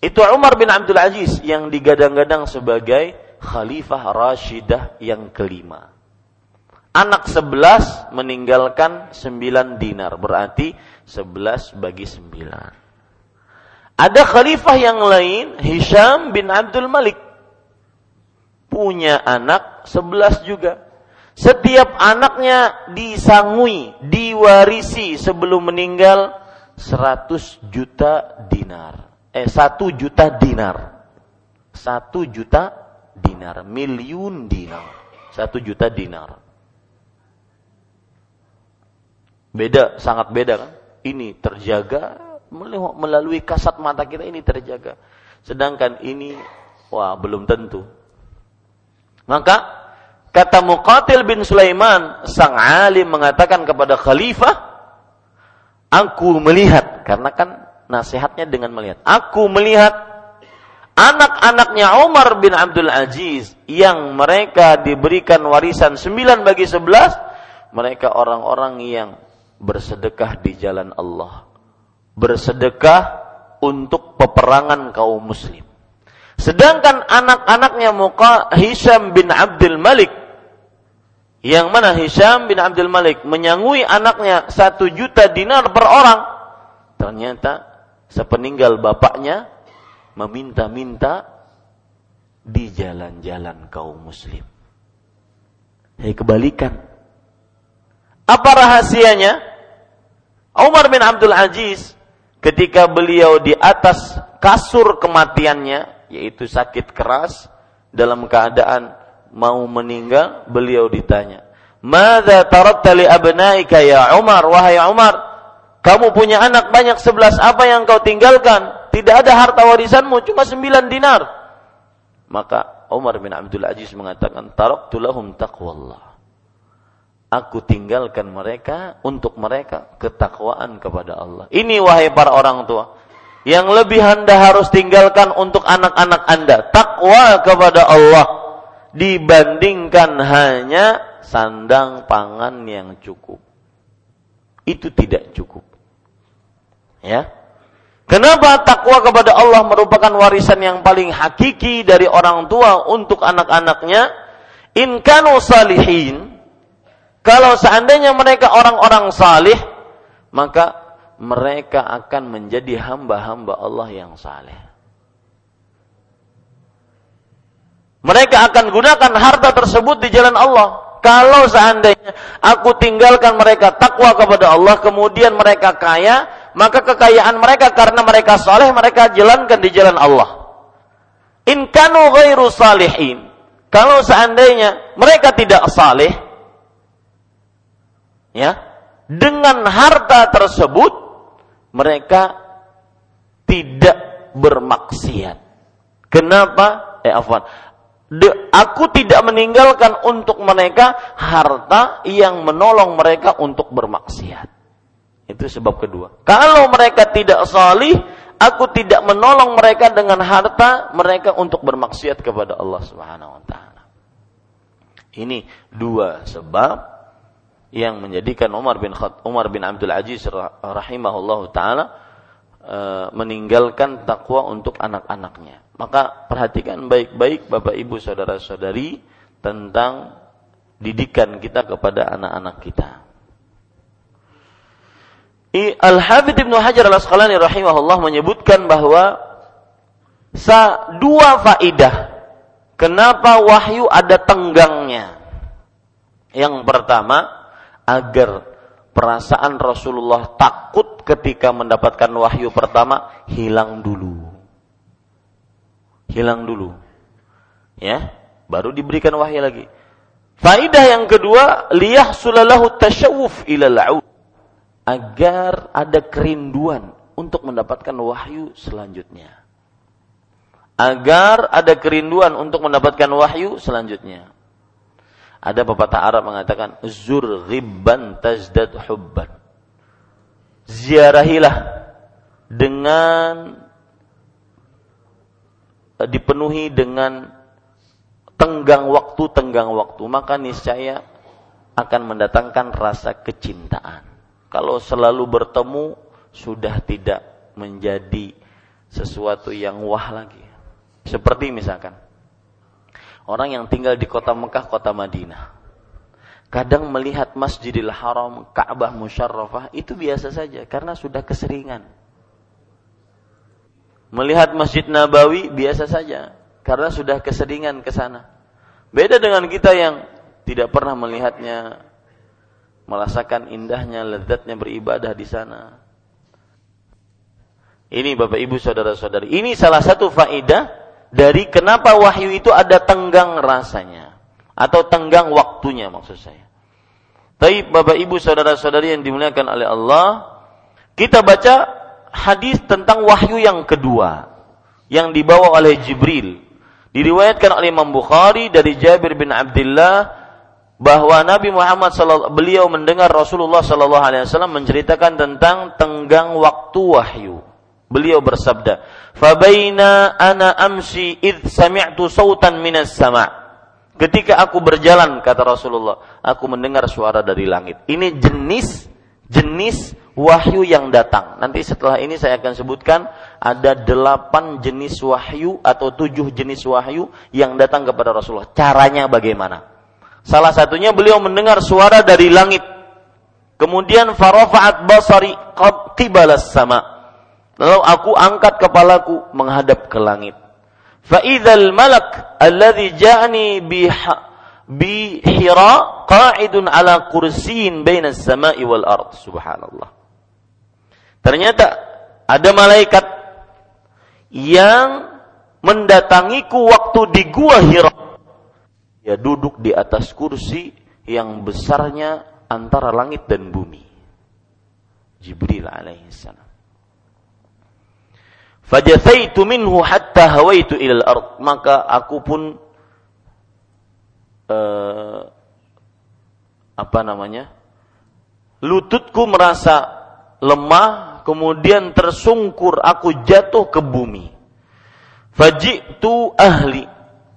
Itu Umar bin Abdul Aziz yang digadang-gadang sebagai Khalifah Rashidah yang kelima. Anak sebelas meninggalkan sembilan dinar. Berarti sebelas bagi sembilan. Ada khalifah yang lain, Hisham bin Abdul Malik punya anak sebelas juga. Setiap anaknya disangui, diwarisi sebelum meninggal seratus juta dinar. Eh, satu juta dinar. Satu juta dinar. Miliun dinar. Satu juta dinar. Beda, sangat beda kan? Ini terjaga melalui kasat mata kita ini terjaga. Sedangkan ini, wah belum tentu. Maka kata Muqatil bin Sulaiman, sang alim mengatakan kepada khalifah, aku melihat karena kan nasihatnya dengan melihat. Aku melihat anak-anaknya Umar bin Abdul Aziz yang mereka diberikan warisan sembilan bagi sebelas, mereka orang-orang yang bersedekah di jalan Allah. Bersedekah untuk peperangan kaum muslim. Sedangkan anak-anaknya muka Hisham bin Abdul Malik yang mana Hisham bin Abdul Malik menyangui anaknya satu juta dinar per orang. Ternyata sepeninggal bapaknya meminta-minta di jalan-jalan kaum muslim. Hei kebalikan. Apa rahasianya? Umar bin Abdul Aziz ketika beliau di atas kasur kematiannya yaitu sakit keras dalam keadaan mau meninggal beliau ditanya Mada taratta li abnaika ya Umar wahai Umar kamu punya anak banyak sebelas apa yang kau tinggalkan tidak ada harta warisanmu cuma sembilan dinar maka Umar bin Abdul Aziz mengatakan taraktu lahum taqwallah aku tinggalkan mereka untuk mereka ketakwaan kepada Allah ini wahai para orang tua yang lebih Anda harus tinggalkan untuk anak-anak Anda. Takwa kepada Allah dibandingkan hanya sandang pangan yang cukup. Itu tidak cukup. Ya. Kenapa takwa kepada Allah merupakan warisan yang paling hakiki dari orang tua untuk anak-anaknya? In kanu salihin, kalau seandainya mereka orang-orang salih, maka mereka akan menjadi hamba-hamba Allah yang saleh. Mereka akan gunakan harta tersebut di jalan Allah. Kalau seandainya aku tinggalkan mereka takwa kepada Allah, kemudian mereka kaya, maka kekayaan mereka karena mereka saleh, mereka jalankan di jalan Allah. In kanu ghairu salihin. Kalau seandainya mereka tidak saleh, ya, dengan harta tersebut mereka tidak bermaksiat. Kenapa? Eh afwan. De, aku tidak meninggalkan untuk mereka harta yang menolong mereka untuk bermaksiat. Itu sebab kedua. Kalau mereka tidak salih, aku tidak menolong mereka dengan harta mereka untuk bermaksiat kepada Allah Subhanahu wa taala. Ini dua sebab yang menjadikan Umar bin Khat, Umar bin Abdul Aziz rahimahullah taala e, meninggalkan takwa untuk anak-anaknya. Maka perhatikan baik-baik Bapak Ibu saudara-saudari tentang didikan kita kepada anak-anak kita. Al-Hafidh Ibnu Hajar Al-Asqalani rahimahullah menyebutkan bahwa sa dua faidah kenapa wahyu ada tenggangnya. Yang pertama, agar perasaan Rasulullah takut ketika mendapatkan wahyu pertama hilang dulu. Hilang dulu. Ya, baru diberikan wahyu lagi. Faidah yang kedua, liyah sulalahu tasyawuf ilal agar ada kerinduan untuk mendapatkan wahyu selanjutnya. Agar ada kerinduan untuk mendapatkan wahyu selanjutnya. Ada pepatah Arab mengatakan zur ghibban tazdad hubban. Ziarahilah dengan eh, dipenuhi dengan tenggang waktu tenggang waktu maka niscaya akan mendatangkan rasa kecintaan. Kalau selalu bertemu sudah tidak menjadi sesuatu yang wah lagi. Seperti misalkan orang yang tinggal di kota Mekah, kota Madinah. Kadang melihat Masjidil Haram, Ka'bah Musyarrafah itu biasa saja karena sudah keseringan. Melihat Masjid Nabawi biasa saja karena sudah keseringan ke sana. Beda dengan kita yang tidak pernah melihatnya, merasakan indahnya, lezatnya beribadah di sana. Ini Bapak Ibu saudara-saudari, ini salah satu faidah dari kenapa wahyu itu ada tenggang rasanya atau tenggang waktunya maksud saya. Tapi Bapak Ibu saudara-saudari yang dimuliakan oleh Allah, kita baca hadis tentang wahyu yang kedua yang dibawa oleh Jibril. Diriwayatkan oleh Imam Bukhari dari Jabir bin Abdullah bahwa Nabi Muhammad beliau mendengar Rasulullah sallallahu alaihi wasallam menceritakan tentang tenggang waktu wahyu. Beliau bersabda, "Fabaina ana amsi id sami'tu sautan minas sama'." Ketika aku berjalan kata Rasulullah, aku mendengar suara dari langit. Ini jenis jenis wahyu yang datang. Nanti setelah ini saya akan sebutkan ada delapan jenis wahyu atau tujuh jenis wahyu yang datang kepada Rasulullah. Caranya bagaimana? Salah satunya beliau mendengar suara dari langit. Kemudian farafa'at basari qibalas sama. Lalu aku angkat kepalaku menghadap ke langit. Fa'idhal malak alladhi ja'ni bi hira qa'idun ala kursiin baina samai wal ard. Subhanallah. Ternyata ada malaikat yang mendatangiku waktu di gua Hira. Dia duduk di atas kursi yang besarnya antara langit dan bumi. Jibril alaihissalam. Fajathaitu minhu hatta hawaitu ilal ard. Maka aku pun uh, apa namanya? Lututku merasa lemah, kemudian tersungkur, aku jatuh ke bumi. Faji'tu ahli,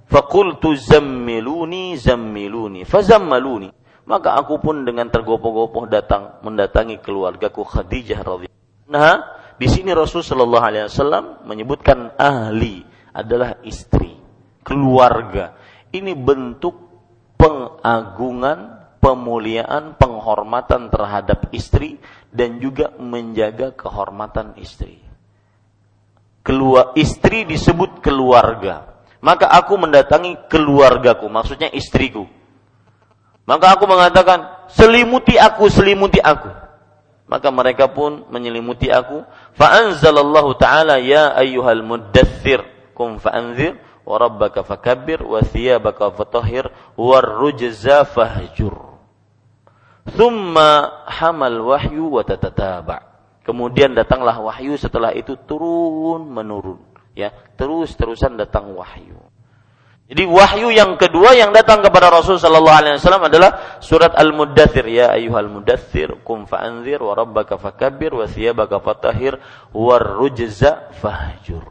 fakultu zammiluni zammiluni, fazammaluni. Maka aku pun dengan tergopoh-gopoh datang mendatangi keluargaku Khadijah radhiyallahu anha di sini Rasul Shallallahu Alaihi Wasallam menyebutkan ahli adalah istri, keluarga. Ini bentuk pengagungan, pemuliaan, penghormatan terhadap istri dan juga menjaga kehormatan istri. Keluar istri disebut keluarga. Maka aku mendatangi keluargaku, maksudnya istriku. Maka aku mengatakan, selimuti aku, selimuti aku. Maka mereka pun menyelimuti aku. Fa anzalallahu taala ya ayyuhal muddathir kum fa anzir wa rabbaka fakabbir wa thiyabaka fatahhir war rujza fahjur. Thumma hamal wahyu wa tatataba kemudian datanglah wahyu setelah itu turun menurun ya terus-terusan datang wahyu Jadi wahyu yang kedua yang datang kepada Rasul sallallahu alaihi wasallam adalah surat Al-Muddatsir ya ayyuhal muddatsir kum fa'anzir wa rabbaka fakabbir wa thiyabaka fahjur.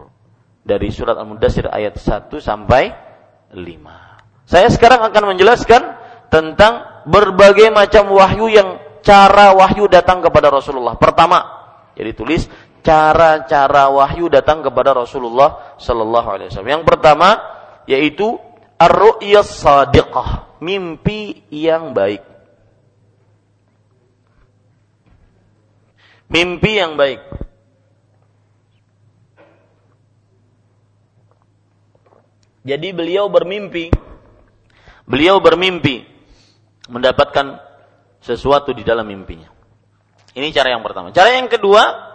Dari surat Al-Muddatsir ayat 1 sampai 5. Saya sekarang akan menjelaskan tentang berbagai macam wahyu yang cara wahyu datang kepada Rasulullah. Pertama, jadi tulis cara-cara wahyu datang kepada Rasulullah sallallahu alaihi wasallam. Yang pertama, yaitu ar-ru'yas sadiqah, mimpi yang baik. Mimpi yang baik. Jadi beliau bermimpi. Beliau bermimpi mendapatkan sesuatu di dalam mimpinya. Ini cara yang pertama. Cara yang kedua,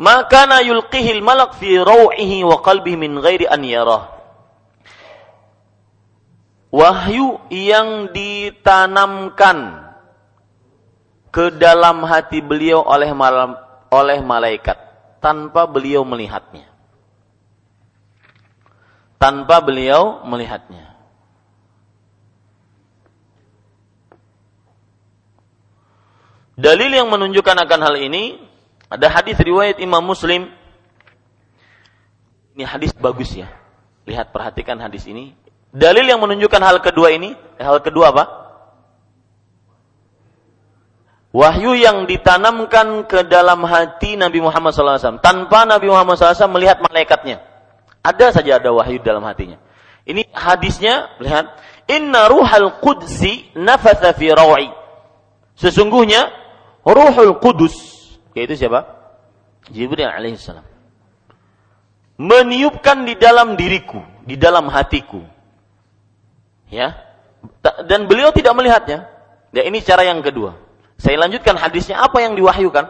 maka na yulqihil malak fi raw'ihi wa qalbihi min ghairi an yarah wahyu yang ditanamkan ke dalam hati beliau oleh malam, oleh malaikat tanpa beliau melihatnya. Tanpa beliau melihatnya. Dalil yang menunjukkan akan hal ini ada hadis riwayat Imam Muslim. Ini hadis bagus ya. Lihat perhatikan hadis ini. Dalil yang menunjukkan hal kedua ini, eh, hal kedua apa? Wahyu yang ditanamkan ke dalam hati Nabi Muhammad SAW tanpa Nabi Muhammad SAW melihat malaikatnya. Ada saja ada wahyu dalam hatinya. Ini hadisnya, lihat. Inna ruhal qudsi nafatha fi rawi. Sesungguhnya ruhul kudus, yaitu siapa? Jibril alaihissalam. Meniupkan di dalam diriku, di dalam hatiku Ya. Dan beliau tidak melihatnya. Ya, ini cara yang kedua. Saya lanjutkan hadisnya apa yang diwahyukan?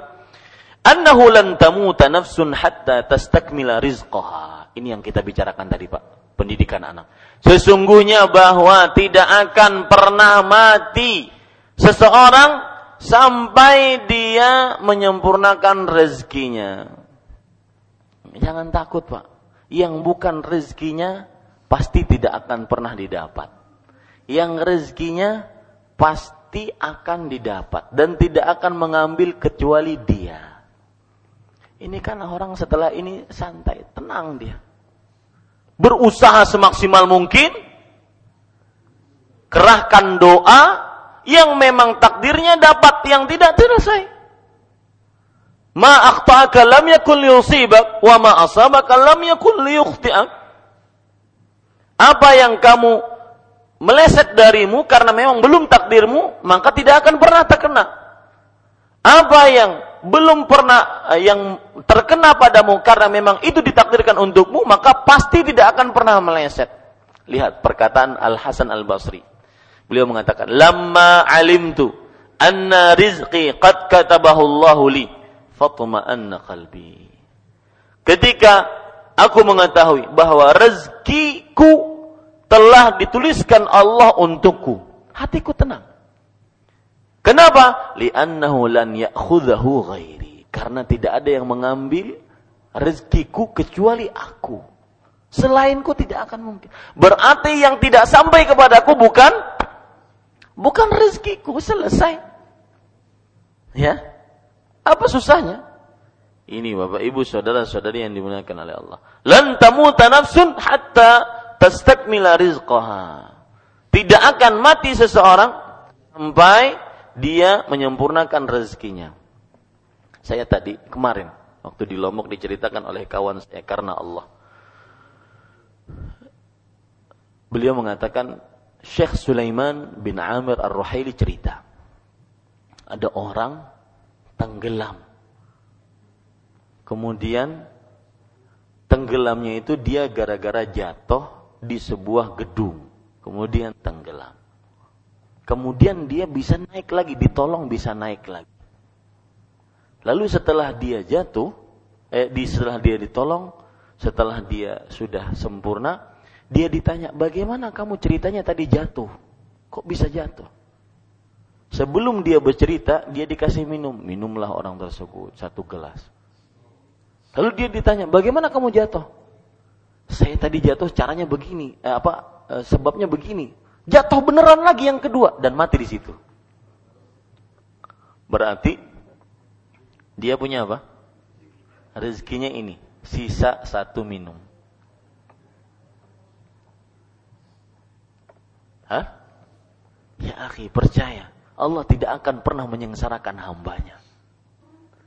Annahu lan tamuta nafsun hatta tastakmila rizqaha. Ini yang kita bicarakan tadi, Pak. Pendidikan anak. Sesungguhnya bahwa tidak akan pernah mati seseorang sampai dia menyempurnakan rezekinya. Jangan takut, Pak. Yang bukan rezekinya pasti tidak akan pernah didapat yang rezekinya pasti akan didapat dan tidak akan mengambil kecuali dia. Ini kan orang setelah ini santai, tenang dia. Berusaha semaksimal mungkin, kerahkan doa yang memang takdirnya dapat, yang tidak selesai. Ma akhta'aka lam yakun liyusibak wa ma asabaka lam yakun liyukhti'ak. Apa yang kamu meleset darimu karena memang belum takdirmu, maka tidak akan pernah terkena. Apa yang belum pernah eh, yang terkena padamu karena memang itu ditakdirkan untukmu, maka pasti tidak akan pernah meleset. Lihat perkataan Al Hasan Al Basri. Beliau mengatakan, "Lamma alimtu anna rizqi qad katabahu Allahu li, fatma'anna qalbi." Ketika aku mengetahui bahwa rezekiku telah dituliskan Allah untukku. Hatiku tenang. Kenapa? Li'annahu lan ya'khudhahu ghairi. Karena tidak ada yang mengambil rezekiku kecuali aku. Selainku tidak akan mungkin. Berarti yang tidak sampai kepadaku bukan bukan rezekiku, selesai. Ya. Apa susahnya? Ini Bapak Ibu saudara-saudari yang dimuliakan oleh Allah. Lan tamuta nafsun hatta tastakmila rizqaha. Tidak akan mati seseorang sampai dia menyempurnakan rezekinya. Saya tadi kemarin waktu di Lombok diceritakan oleh kawan saya karena Allah. Beliau mengatakan Syekh Sulaiman bin Amir Ar-Ruhaili cerita. Ada orang tenggelam. Kemudian tenggelamnya itu dia gara-gara jatuh di sebuah gedung, kemudian tenggelam. Kemudian dia bisa naik lagi, ditolong bisa naik lagi. Lalu setelah dia jatuh, eh, setelah dia ditolong, setelah dia sudah sempurna, dia ditanya, bagaimana kamu ceritanya tadi jatuh? Kok bisa jatuh? Sebelum dia bercerita, dia dikasih minum. Minumlah orang tersebut satu gelas. Lalu dia ditanya, bagaimana kamu jatuh? saya tadi jatuh caranya begini, eh, apa e, sebabnya begini. Jatuh beneran lagi yang kedua dan mati di situ. Berarti dia punya apa? Rezekinya ini, sisa satu minum. Hah? Ya akhi, percaya. Allah tidak akan pernah menyengsarakan hambanya.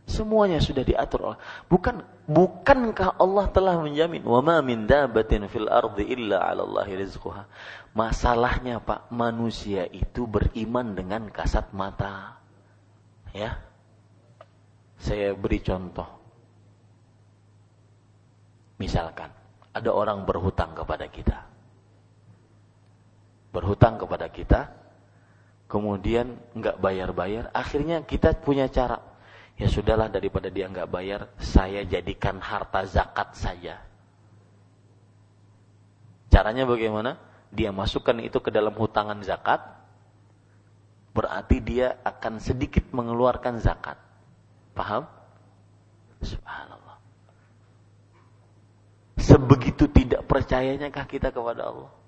Semuanya sudah diatur Allah. Bukan bukankah Allah telah menjamin wa ma min dabatin fil ardi illa 'ala Allah rizquha. Masalahnya Pak, manusia itu beriman dengan kasat mata. Ya. Saya beri contoh. Misalkan ada orang berhutang kepada kita. Berhutang kepada kita, kemudian nggak bayar-bayar, akhirnya kita punya cara ya sudahlah daripada dia nggak bayar, saya jadikan harta zakat saja. Caranya bagaimana? Dia masukkan itu ke dalam hutangan zakat, berarti dia akan sedikit mengeluarkan zakat. Paham? Subhanallah. Sebegitu tidak percayanya kah kita kepada Allah?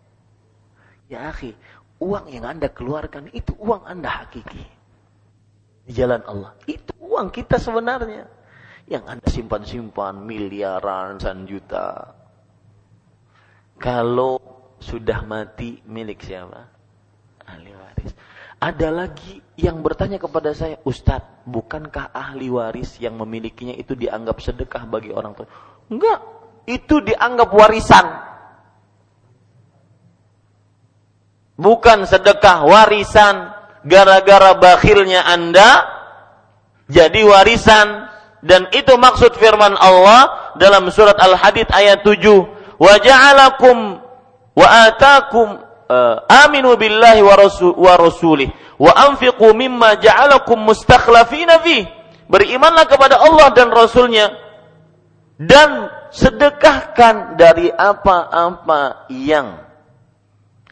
Ya akhi, uang yang Anda keluarkan itu uang Anda hakiki di jalan Allah. Itu uang kita sebenarnya. Yang Anda simpan-simpan miliaran, san juta. Kalau sudah mati milik siapa? Ahli waris. Ada lagi yang bertanya kepada saya, Ustadz, bukankah ahli waris yang memilikinya itu dianggap sedekah bagi orang tua? Enggak, itu dianggap warisan. Bukan sedekah, warisan gara-gara bakhilnya Anda jadi warisan. Dan itu maksud firman Allah dalam surat Al-Hadid ayat 7 wa ja'alakum wa atakum uh, aminu billahi wa, rasul, wa rasulih. Wa anfiqu mimma ja'alakum mustakhlafina fi berimanlah kepada Allah dan rasulnya. Dan sedekahkan dari apa-apa yang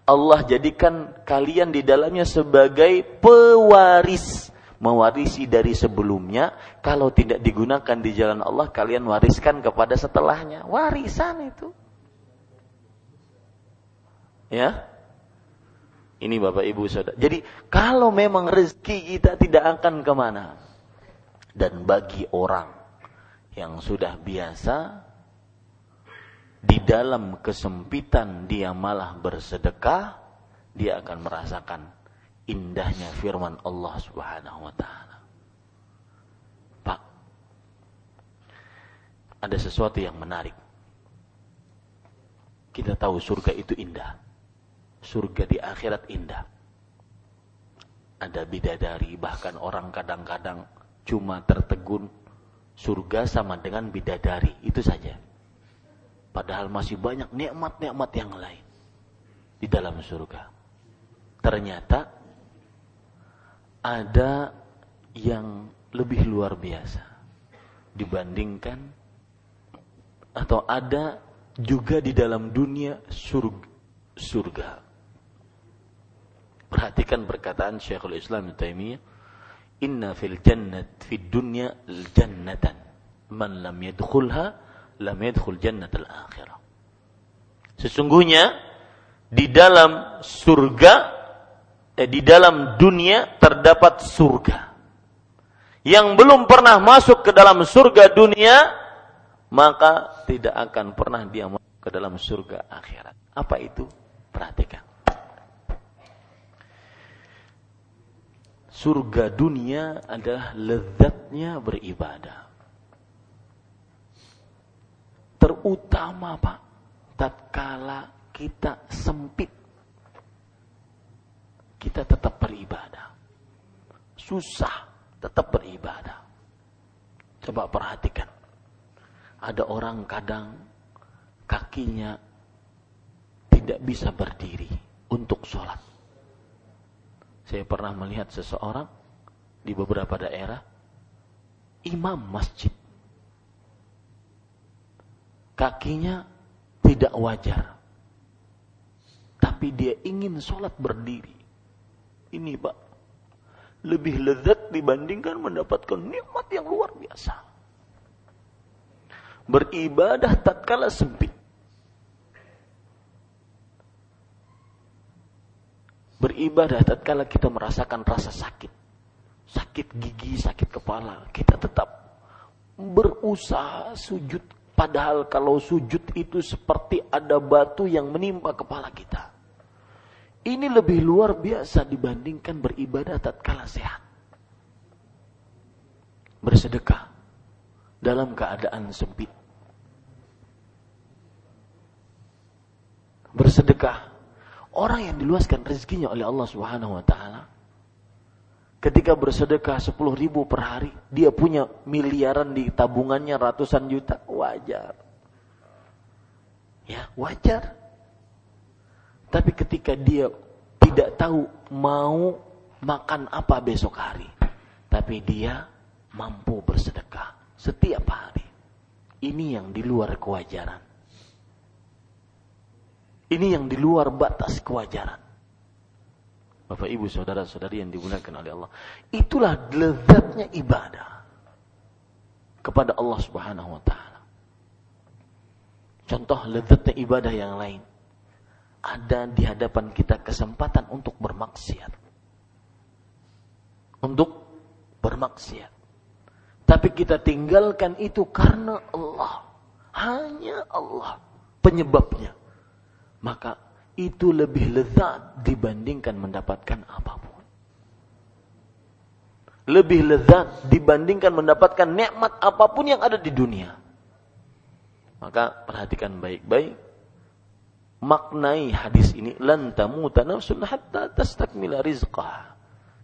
Allah jadikan kalian di dalamnya sebagai pewaris. Mewarisi dari sebelumnya, kalau tidak digunakan di jalan Allah, kalian wariskan kepada setelahnya. Warisan itu. Ya. Ini Bapak Ibu Saudara. Jadi kalau memang rezeki kita tidak akan ke mana. Dan bagi orang yang sudah biasa di dalam kesempitan dia malah bersedekah, dia akan merasakan indahnya firman Allah Subhanahu wa taala. Pak, ada sesuatu yang menarik. Kita tahu surga itu indah. Surga di akhirat indah. Ada bidadari, bahkan orang kadang-kadang cuma tertegun surga sama dengan bidadari, itu saja Padahal masih banyak nikmat-nikmat yang lain di dalam surga. Ternyata ada yang lebih luar biasa dibandingkan atau ada juga di dalam dunia surga. surga. Perhatikan perkataan Syekhul Islam Taimiyah, "Inna fil jannat fid dunya jannatan man lam yadkhulha lam yadkhul jannatal akhirah. Sesungguhnya di dalam surga eh, di dalam dunia terdapat surga. Yang belum pernah masuk ke dalam surga dunia maka tidak akan pernah dia masuk ke dalam surga akhirat. Apa itu? Perhatikan. Surga dunia adalah lezatnya beribadah terutama Pak tatkala kita sempit kita tetap beribadah. Susah tetap beribadah. Coba perhatikan. Ada orang kadang kakinya tidak bisa berdiri untuk sholat. Saya pernah melihat seseorang di beberapa daerah imam masjid kakinya tidak wajar. Tapi dia ingin sholat berdiri. Ini pak, lebih lezat dibandingkan mendapatkan nikmat yang luar biasa. Beribadah tatkala sempit. beribadah tatkala kita merasakan rasa sakit. Sakit gigi, sakit kepala, kita tetap berusaha sujud padahal kalau sujud itu seperti ada batu yang menimpa kepala kita. Ini lebih luar biasa dibandingkan beribadah tatkala sehat. Bersedekah dalam keadaan sempit. Bersedekah Orang yang diluaskan rezekinya oleh Allah Subhanahu wa taala ketika bersedekah 10 ribu per hari, dia punya miliaran di tabungannya ratusan juta, wajar. Ya, wajar. Tapi ketika dia tidak tahu mau makan apa besok hari, tapi dia mampu bersedekah setiap hari. Ini yang di luar kewajaran. Ini yang di luar batas kewajaran. Bapak ibu saudara saudari yang digunakan oleh Allah. Itulah lezatnya ibadah. Kepada Allah subhanahu wa ta'ala. Contoh lezatnya ibadah yang lain. Ada di hadapan kita kesempatan untuk bermaksiat. Untuk bermaksiat. Tapi kita tinggalkan itu karena Allah. Hanya Allah penyebabnya maka itu lebih lezat dibandingkan mendapatkan apa pun. Lebih lezat dibandingkan mendapatkan nikmat apa pun yang ada di dunia. Maka perhatikan baik-baik maknai hadis ini lan tamuta hatta tastakmila rizqah.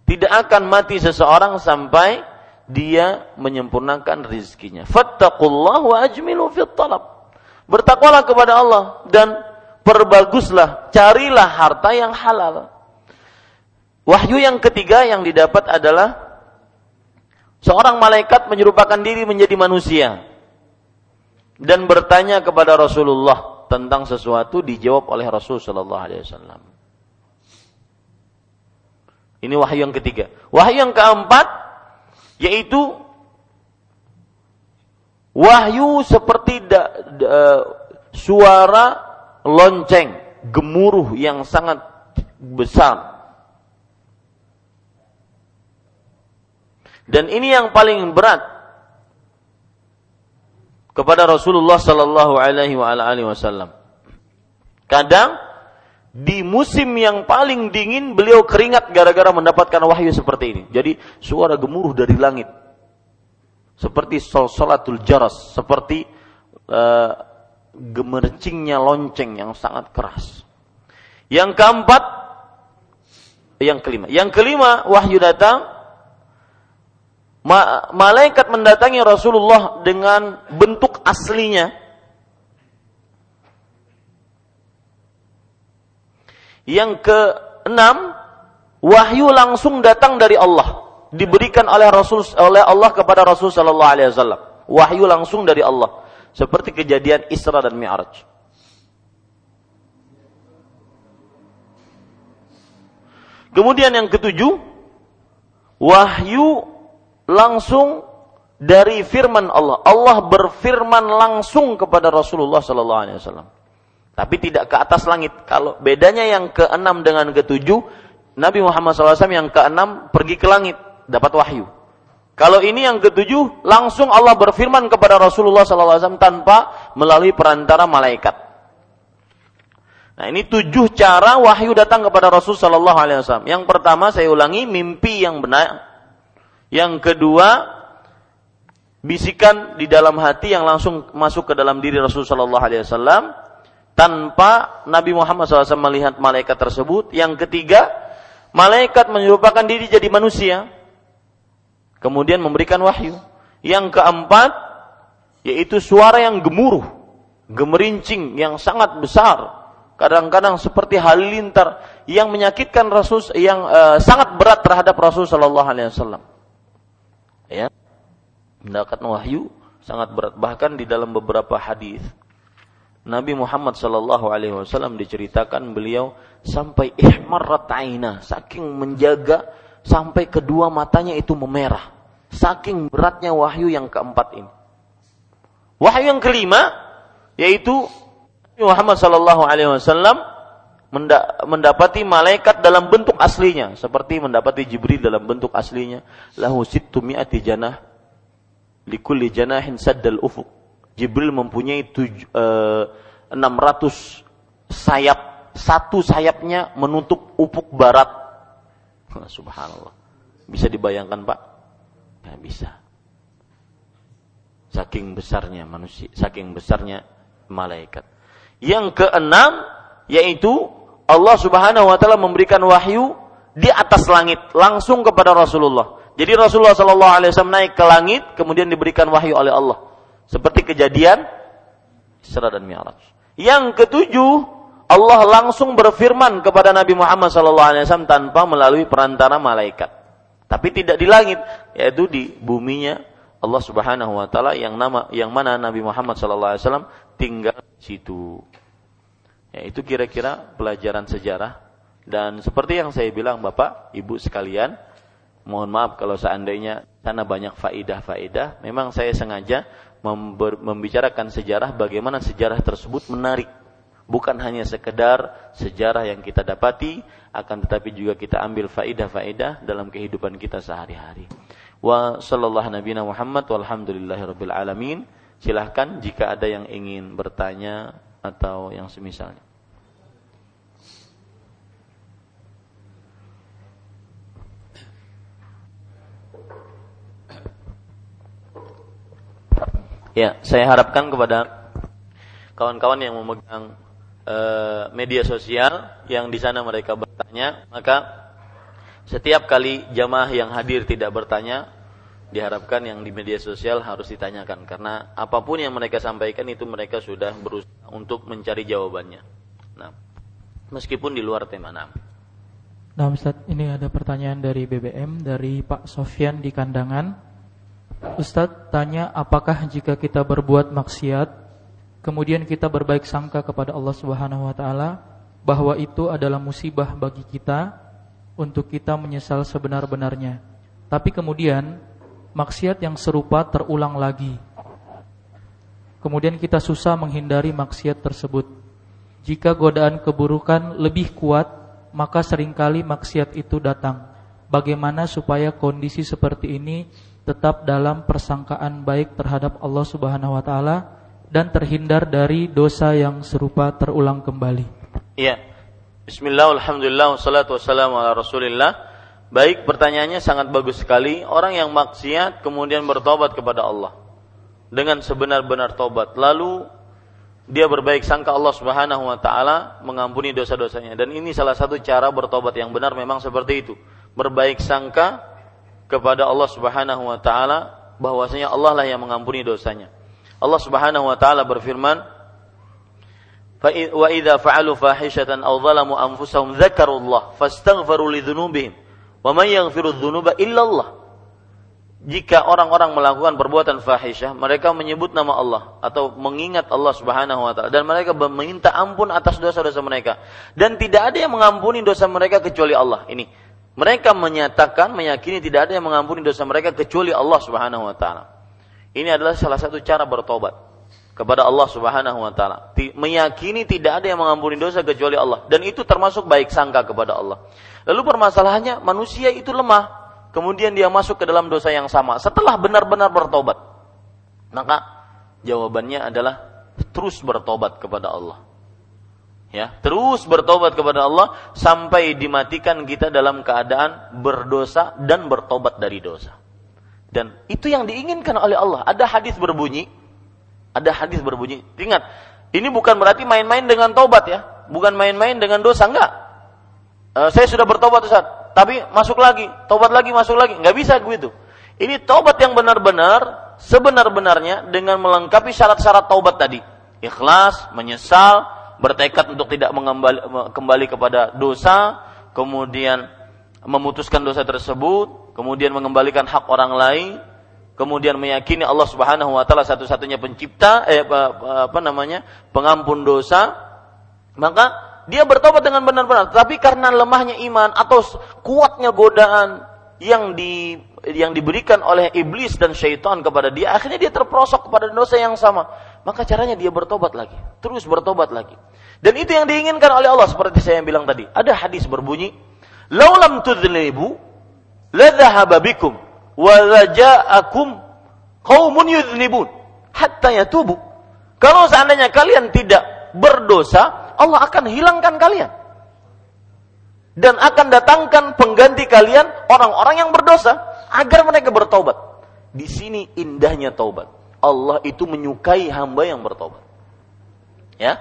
Tidak akan mati seseorang sampai dia menyempurnakan rizkinya. Fattaqullah wa ajmilu fit talab. Bertakwalah kepada Allah dan perbaguslah, carilah harta yang halal. Wahyu yang ketiga yang didapat adalah seorang malaikat menyerupakan diri menjadi manusia dan bertanya kepada Rasulullah tentang sesuatu dijawab oleh Rasul Shallallahu Alaihi Wasallam. Ini wahyu yang ketiga. Wahyu yang keempat yaitu wahyu seperti da, da, suara lonceng, gemuruh yang sangat besar. Dan ini yang paling berat kepada Rasulullah sallallahu alaihi wasallam. Kadang di musim yang paling dingin beliau keringat gara-gara mendapatkan wahyu seperti ini. Jadi suara gemuruh dari langit. Seperti salatul jaras, seperti uh, gemercingnya lonceng yang sangat keras. Yang keempat, yang kelima. Yang kelima, wahyu datang. Ma malaikat mendatangi Rasulullah dengan bentuk aslinya. Yang keenam, wahyu langsung datang dari Allah, diberikan oleh Rasul oleh Allah kepada Rasul sallallahu alaihi wasallam. Wahyu langsung dari Allah. Seperti kejadian Isra dan Mi'raj. Kemudian yang ketujuh, wahyu langsung dari firman Allah. Allah berfirman langsung kepada Rasulullah sallallahu alaihi wasallam. Tapi tidak ke atas langit. Kalau bedanya yang keenam dengan ketujuh, Nabi Muhammad SAW yang keenam pergi ke langit, dapat wahyu. Kalau ini yang ketujuh, langsung Allah berfirman kepada Rasulullah SAW tanpa melalui perantara malaikat. Nah ini tujuh cara wahyu datang kepada Rasul Sallallahu Alaihi Wasallam. Yang pertama saya ulangi mimpi yang benar. Yang kedua bisikan di dalam hati yang langsung masuk ke dalam diri Rasul Sallallahu Alaihi Wasallam tanpa Nabi Muhammad SAW melihat malaikat tersebut. Yang ketiga malaikat menyerupakan diri jadi manusia kemudian memberikan wahyu. Yang keempat yaitu suara yang gemuruh, gemerincing yang sangat besar. Kadang-kadang seperti halilintar yang menyakitkan Rasul yang uh, sangat berat terhadap Rasul sallallahu alaihi wasallam. Ya. Mendapatkan wahyu sangat berat bahkan di dalam beberapa hadis Nabi Muhammad sallallahu alaihi wasallam diceritakan beliau sampai ihmarrat aina saking menjaga sampai kedua matanya itu memerah. Saking beratnya wahyu yang keempat ini. Wahyu yang kelima yaitu Muhammad sallallahu alaihi wasallam mendapati malaikat dalam bentuk aslinya. Seperti mendapati Jibril dalam bentuk aslinya. Lahu sittu mi'ati janah likulli janahin saddal ufuk Jibril mempunyai tuj, eh, 600 sayap. Satu sayapnya menutup ufuk barat subhanallah bisa dibayangkan Pak ya bisa saking besarnya manusia saking besarnya malaikat yang keenam yaitu Allah Subhanahu wa taala memberikan wahyu di atas langit langsung kepada Rasulullah. Jadi Rasulullah sallallahu alaihi wasallam naik ke langit kemudian diberikan wahyu oleh Allah. Seperti kejadian Isra dan Mi'raj. Yang ketujuh, Allah langsung berfirman kepada Nabi Muhammad wasallam tanpa melalui perantara malaikat. Tapi tidak di langit, yaitu di buminya Allah Subhanahu wa taala yang nama yang mana Nabi Muhammad wasallam tinggal di situ. Ya, itu kira-kira pelajaran sejarah dan seperti yang saya bilang Bapak, Ibu sekalian, mohon maaf kalau seandainya sana banyak faidah-faidah, memang saya sengaja membicarakan sejarah bagaimana sejarah tersebut menarik. Bukan hanya sekedar sejarah yang kita dapati, akan tetapi juga kita ambil faidah-faidah dalam kehidupan kita sehari-hari. Wa sallallahu nabiyana Muhammad walhamdulillahirabbil alamin. Silahkan jika ada yang ingin bertanya atau yang semisalnya. Ya, saya harapkan kepada kawan-kawan yang memegang e, media sosial yang di sana mereka bertanya, maka setiap kali jamaah yang hadir tidak bertanya, diharapkan yang di media sosial harus ditanyakan karena apa pun yang mereka sampaikan itu mereka sudah berusaha untuk mencari jawabannya. Nah, meskipun di luar tema nah. Nah, Ustaz, ini ada pertanyaan dari BBM dari Pak Sofyan di Kandangan. Ustadz tanya apakah jika kita berbuat maksiat kemudian kita berbaik sangka kepada Allah Subhanahu wa taala bahwa itu adalah musibah bagi kita untuk kita menyesal sebenar-benarnya. Tapi kemudian maksiat yang serupa terulang lagi. Kemudian kita susah menghindari maksiat tersebut. Jika godaan keburukan lebih kuat, maka sering kali maksiat itu datang. Bagaimana supaya kondisi seperti ini tetap dalam persangkaan baik terhadap Allah Subhanahu wa taala dan terhindar dari dosa yang serupa terulang kembali. Iya. Bismillah, alhamdulillah, wassalatu wassalamu ala rasulillah. Baik, pertanyaannya sangat bagus sekali. Orang yang maksiat kemudian bertobat kepada Allah dengan sebenar-benar tobat. Lalu dia berbaik sangka Allah Subhanahu wa taala mengampuni dosa-dosanya dan ini salah satu cara bertobat yang benar memang seperti itu. Berbaik sangka kepada Allah Subhanahu wa taala bahwasanya Allah lah yang mengampuni dosanya. Allah Subhanahu wa taala berfirman, "Wa idza fa'alu fahishatan aw zalamu anfusahum dzakarullah fastaghfiru lidzunubihim." Wa may yaghfiru dzunuba illallah. Jika orang-orang melakukan perbuatan fahisyah, mereka menyebut nama Allah atau mengingat Allah Subhanahu wa taala dan mereka meminta ampun atas dosa-dosa mereka dan tidak ada yang mengampuni dosa mereka kecuali Allah. Ini mereka menyatakan meyakini tidak ada yang mengampuni dosa mereka kecuali Allah Subhanahu wa taala. Ini adalah salah satu cara bertobat kepada Allah Subhanahu wa taala. Meyakini tidak ada yang mengampuni dosa kecuali Allah dan itu termasuk baik sangka kepada Allah. Lalu permasalahannya manusia itu lemah, kemudian dia masuk ke dalam dosa yang sama setelah benar-benar bertobat. Maka jawabannya adalah terus bertobat kepada Allah. Ya, terus bertobat kepada Allah sampai dimatikan kita dalam keadaan berdosa dan bertobat dari dosa. Dan itu yang diinginkan oleh Allah. Ada hadis berbunyi, ada hadis berbunyi. Ingat, ini bukan berarti main-main dengan tobat ya. Bukan main-main dengan dosa, enggak. E, saya sudah bertobat Ustaz, tapi masuk lagi, tobat lagi, masuk lagi. Enggak bisa begitu. Ini tobat yang benar-benar, sebenar-benarnya dengan melengkapi syarat-syarat tobat tadi. Ikhlas, menyesal, bertekad untuk tidak mengembali, kembali kepada dosa, kemudian memutuskan dosa tersebut, kemudian mengembalikan hak orang lain, kemudian meyakini Allah Subhanahu wa taala satu-satunya pencipta eh apa, namanya? pengampun dosa, maka dia bertobat dengan benar-benar. Tapi karena lemahnya iman atau kuatnya godaan yang di yang diberikan oleh iblis dan syaitan kepada dia, akhirnya dia terperosok kepada dosa yang sama. maka caranya dia bertobat lagi, terus bertobat lagi. Dan itu yang diinginkan oleh Allah seperti saya yang bilang tadi. Ada hadis berbunyi, "Laulam tudhnibu la dhahaba bikum wa raja'akum qaumun yudhnibun hatta yatubu." Kalau seandainya kalian tidak berdosa, Allah akan hilangkan kalian. Dan akan datangkan pengganti kalian orang-orang yang berdosa agar mereka bertobat. Di sini indahnya taubat. Allah itu menyukai hamba yang bertobat. Ya.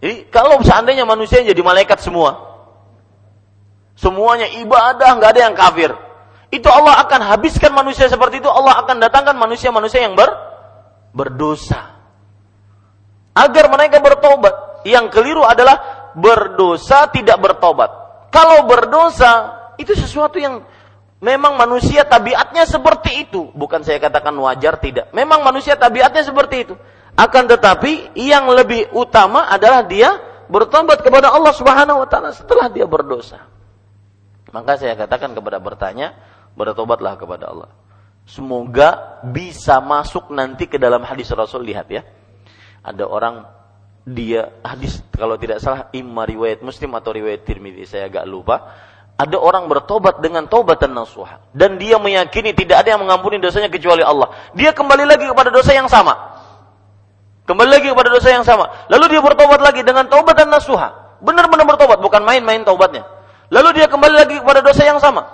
Jadi kalau seandainya manusia jadi malaikat semua, semuanya ibadah, nggak ada yang kafir. Itu Allah akan habiskan manusia seperti itu. Allah akan datangkan manusia-manusia yang ber, berdosa. Agar mereka bertobat. Yang keliru adalah berdosa tidak bertobat. Kalau berdosa itu sesuatu yang Memang manusia tabiatnya seperti itu. Bukan saya katakan wajar, tidak. Memang manusia tabiatnya seperti itu. Akan tetapi yang lebih utama adalah dia bertobat kepada Allah Subhanahu wa taala setelah dia berdosa. Maka saya katakan kepada bertanya, bertobatlah kepada Allah. Semoga bisa masuk nanti ke dalam hadis Rasul lihat ya. Ada orang dia hadis kalau tidak salah imma riwayat Muslim atau riwayat Tirmidzi saya agak lupa ada orang bertobat dengan dan nasuha dan dia meyakini tidak ada yang mengampuni dosanya kecuali Allah. Dia kembali lagi kepada dosa yang sama. Kembali lagi kepada dosa yang sama. Lalu dia bertobat lagi dengan taubat dan nasuha. Benar-benar bertobat, bukan main-main taubatnya. Lalu dia kembali lagi kepada dosa yang sama.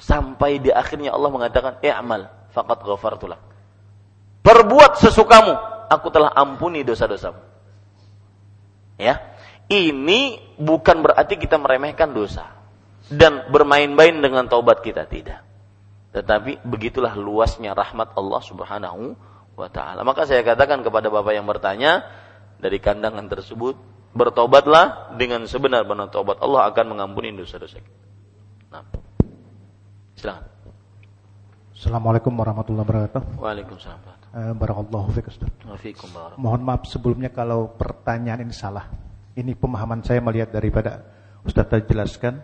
Sampai di akhirnya Allah mengatakan, "I'mal faqad ghafartulak." Perbuat sesukamu, aku telah ampuni dosa-dosamu. Ya. Ini bukan berarti kita meremehkan dosa dan bermain-main dengan taubat kita tidak. Tetapi begitulah luasnya rahmat Allah Subhanahu wa taala. Maka saya katakan kepada Bapak yang bertanya dari kandangan tersebut, bertobatlah dengan sebenar-benar taubat. Allah akan mengampuni dosa-dosa kita. Nah. Silakan. Assalamualaikum warahmatullahi wabarakatuh. Waalaikumsalam. Eh, barakallahu fiik Ustaz. Mohon maaf sebelumnya kalau pertanyaan ini salah. Ini pemahaman saya melihat daripada Ustaz tadi jelaskan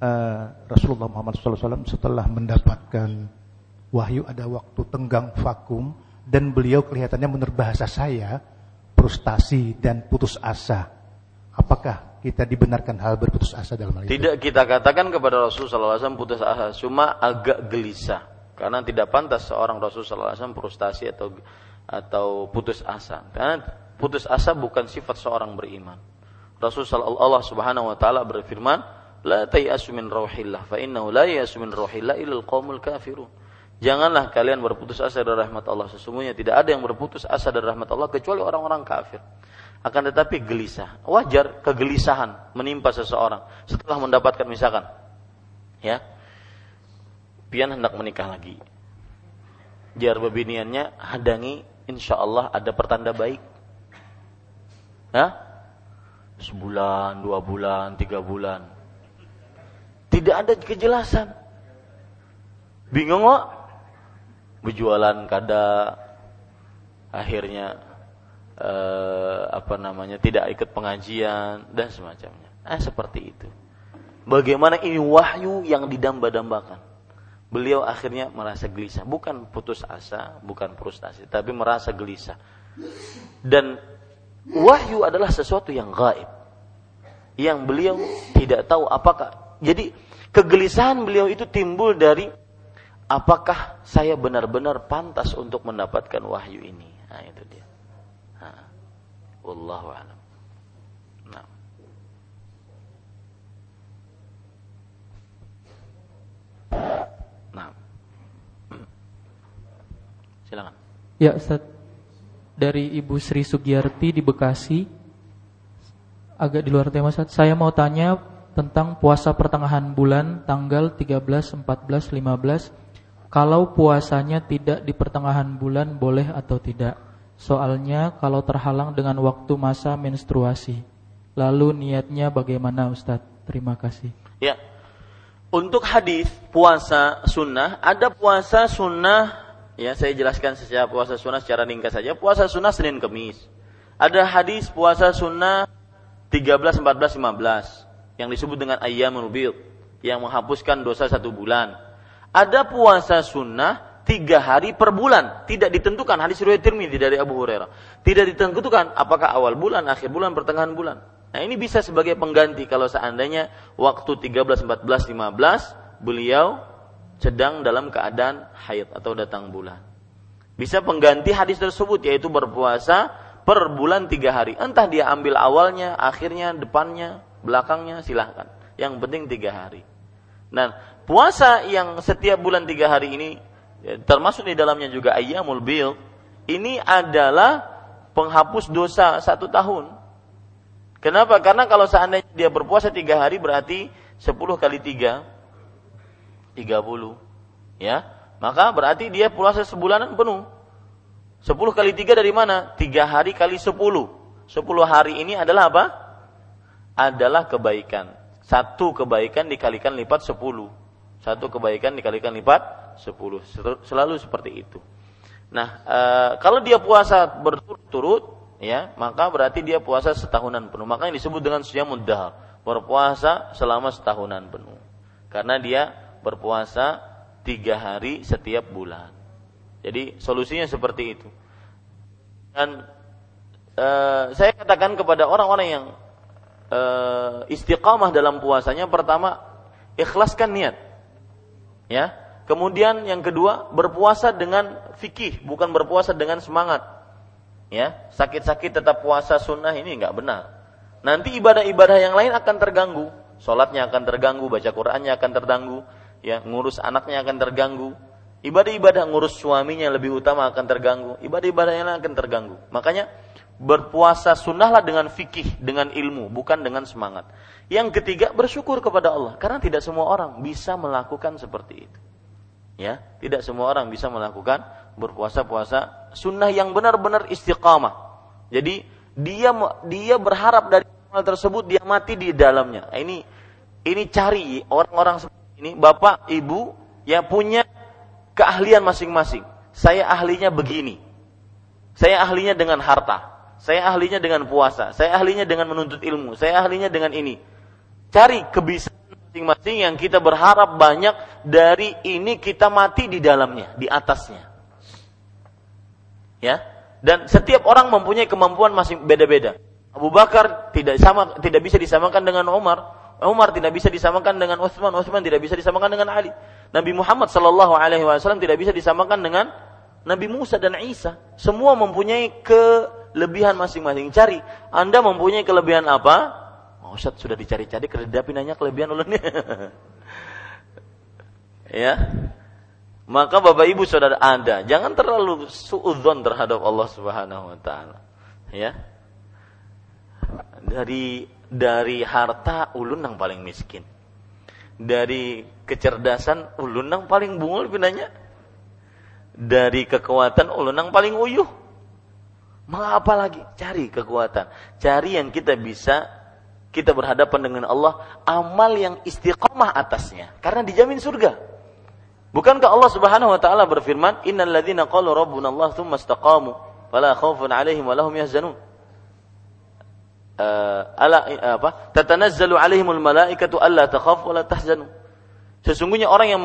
uh, Rasulullah Muhammad SAW setelah mendapatkan wahyu ada waktu tenggang vakum dan beliau kelihatannya menurut bahasa saya frustasi dan putus asa. Apakah kita dibenarkan hal berputus asa dalam hal itu? Tidak kita katakan kepada Rasulullah SAW putus asa, cuma agak gelisah karena tidak pantas seorang Rasulullah SAW frustasi atau atau putus asa. Karena putus asa bukan sifat seorang beriman. Rasulullah Allah Subhanahu wa taala berfirman, la tayasu min rauhillah fa innahu la yasu min rauhillah ilal qaumul kafirun. Janganlah kalian berputus asa dari rahmat Allah. Sesungguhnya tidak ada yang berputus asa dari rahmat Allah kecuali orang-orang kafir. Akan tetapi gelisah. Wajar kegelisahan menimpa seseorang setelah mendapatkan misalkan ya pian hendak menikah lagi. Jar bebiniannya hadangi insya Allah ada pertanda baik. Ya? Sebulan, dua bulan, tiga bulan tidak ada kejelasan. Bingung kok? Berjualan kada akhirnya eh, apa namanya tidak ikut pengajian dan semacamnya. Eh seperti itu. Bagaimana ini wahyu yang didamba-dambakan. Beliau akhirnya merasa gelisah, bukan putus asa, bukan frustasi, tapi merasa gelisah. Dan wahyu adalah sesuatu yang gaib. Yang beliau tidak tahu apakah jadi kegelisahan beliau itu timbul dari apakah saya benar-benar pantas untuk mendapatkan wahyu ini. Nah, itu dia. Nah, wallahu a'lam. Nah. Nah. Silakan. Ya, Ustaz. Dari Ibu Sri Sugiyarti di Bekasi agak di luar tema Ustaz. Saya mau tanya tentang puasa pertengahan bulan tanggal 13, 14, 15 kalau puasanya tidak di pertengahan bulan boleh atau tidak? Soalnya kalau terhalang dengan waktu masa menstruasi. Lalu niatnya bagaimana Ustadz? Terima kasih. Ya. Untuk hadis puasa sunnah ada puasa sunnah ya saya jelaskan secara puasa sunnah secara ringkas saja. Puasa sunnah Senin Kemis. Ada hadis puasa sunnah 13, 14, 15 yang disebut dengan ayyamul bid yang menghapuskan dosa satu bulan. Ada puasa sunnah tiga hari per bulan. Tidak ditentukan hadis riwayat Tirmidzi dari Abu Hurairah. Tidak ditentukan apakah awal bulan, akhir bulan, pertengahan bulan. Nah ini bisa sebagai pengganti kalau seandainya waktu 13, 14, 15 beliau sedang dalam keadaan haid atau datang bulan. Bisa pengganti hadis tersebut yaitu berpuasa per bulan tiga hari. Entah dia ambil awalnya, akhirnya, depannya, belakangnya, silahkan. Yang penting tiga hari. Dan puasa yang setiap bulan tiga hari ini ya, termasuk di dalamnya juga ayyamul bil ini adalah penghapus dosa satu tahun. Kenapa? Karena kalau seandainya dia berpuasa tiga hari berarti sepuluh kali tiga tiga puluh, ya maka berarti dia puasa sebulanan penuh. Sepuluh kali tiga dari mana? Tiga hari kali sepuluh. Sepuluh hari ini adalah apa? Adalah kebaikan. Satu kebaikan dikalikan lipat sepuluh. Satu kebaikan dikalikan lipat sepuluh. Selalu seperti itu. Nah, e, kalau dia puasa berturut-turut, ya, maka berarti dia puasa setahunan penuh. Makanya disebut dengan siyamud dahar, berpuasa selama setahunan penuh. Karena dia berpuasa tiga hari setiap bulan. Jadi solusinya seperti itu. Dan uh, saya katakan kepada orang-orang yang uh, istiqamah dalam puasanya, pertama ikhlaskan niat, ya. Kemudian yang kedua berpuasa dengan fikih, bukan berpuasa dengan semangat. Ya, sakit-sakit tetap puasa sunnah ini nggak benar. Nanti ibadah-ibadah yang lain akan terganggu, sholatnya akan terganggu, baca Qurannya akan terganggu, ya ngurus anaknya akan terganggu, Ibadah-ibadah ngurus suaminya lebih utama akan terganggu. Ibadah-ibadah yang lain akan terganggu. Makanya berpuasa sunnahlah dengan fikih, dengan ilmu, bukan dengan semangat. Yang ketiga bersyukur kepada Allah karena tidak semua orang bisa melakukan seperti itu. Ya, tidak semua orang bisa melakukan berpuasa-puasa sunnah yang benar-benar istiqamah. Jadi dia dia berharap dari hal tersebut dia mati di dalamnya. Nah, ini ini cari orang-orang seperti ini, bapak, ibu yang punya keahlian masing-masing. Saya ahlinya begini. Saya ahlinya dengan harta. Saya ahlinya dengan puasa. Saya ahlinya dengan menuntut ilmu. Saya ahlinya dengan ini. Cari kebiasaan masing-masing yang kita berharap banyak dari ini kita mati di dalamnya, di atasnya. Ya. Dan setiap orang mempunyai kemampuan masing beda-beda. Abu Bakar tidak sama tidak bisa disamakan dengan Umar. Umar tidak bisa disamakan dengan Utsman, Utsman tidak bisa disamakan dengan Ali. Nabi Muhammad Shallallahu Alaihi Wasallam tidak bisa disamakan dengan Nabi Musa dan Isa. Semua mempunyai kelebihan masing-masing. Cari, Anda mempunyai kelebihan apa? Oh, Ustaz sudah dicari-cari, keredapi nanya kelebihan ulunnya. ya. Maka Bapak Ibu Saudara Anda, jangan terlalu suudzon terhadap Allah Subhanahu wa taala. Ya. Dari dari harta ulun yang paling miskin dari kecerdasan ulun yang paling bungul pinanya dari kekuatan ulun yang paling uyuh malah apa lagi? Cari kekuatan. Cari yang kita bisa kita berhadapan dengan Allah amal yang istiqomah atasnya. Karena dijamin surga. Bukankah Allah Subhanahu wa taala berfirman innal ladzina qalu rabbuna Allah tsumma istaqamu fala khaufun alaihim wa lahum yahzanun. Uh, ala uh, apa? Tatanazzalu alaihimul malaikatu alla takhafu wa la tahzanu. Sesungguhnya orang yang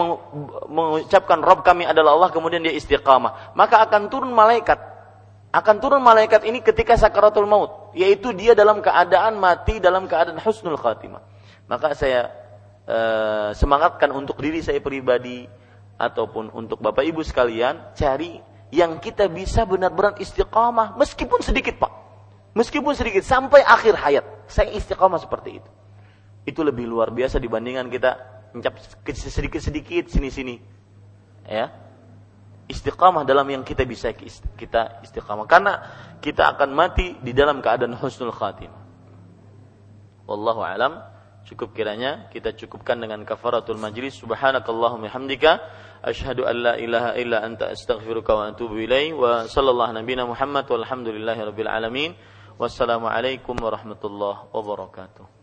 mengucapkan Rob kami adalah Allah kemudian dia istiqamah, maka akan turun malaikat. Akan turun malaikat ini ketika sakaratul maut, yaitu dia dalam keadaan mati dalam keadaan husnul khatimah. Maka saya uh, semangatkan untuk diri saya pribadi ataupun untuk Bapak Ibu sekalian cari yang kita bisa benar-benar istiqamah meskipun sedikit, Pak. Meskipun sedikit sampai akhir hayat, saya istiqomah seperti itu. Itu lebih luar biasa dibandingkan kita mencap sedikit-sedikit sini-sini. Ya. Istiqamah dalam yang kita bisa kita istiqamah karena kita akan mati di dalam keadaan husnul khatimah. Wallahu alam. Cukup kiranya kita cukupkan dengan kafaratul majlis. Subhanakallahumma hamdika asyhadu an la ilaha illa anta astaghfiruka wa atubu ilaik wa sallallahu nabiyana Muhammad walhamdulillahi rabbil alamin. Wassalamualaikum warahmatullahi wabarakatuh.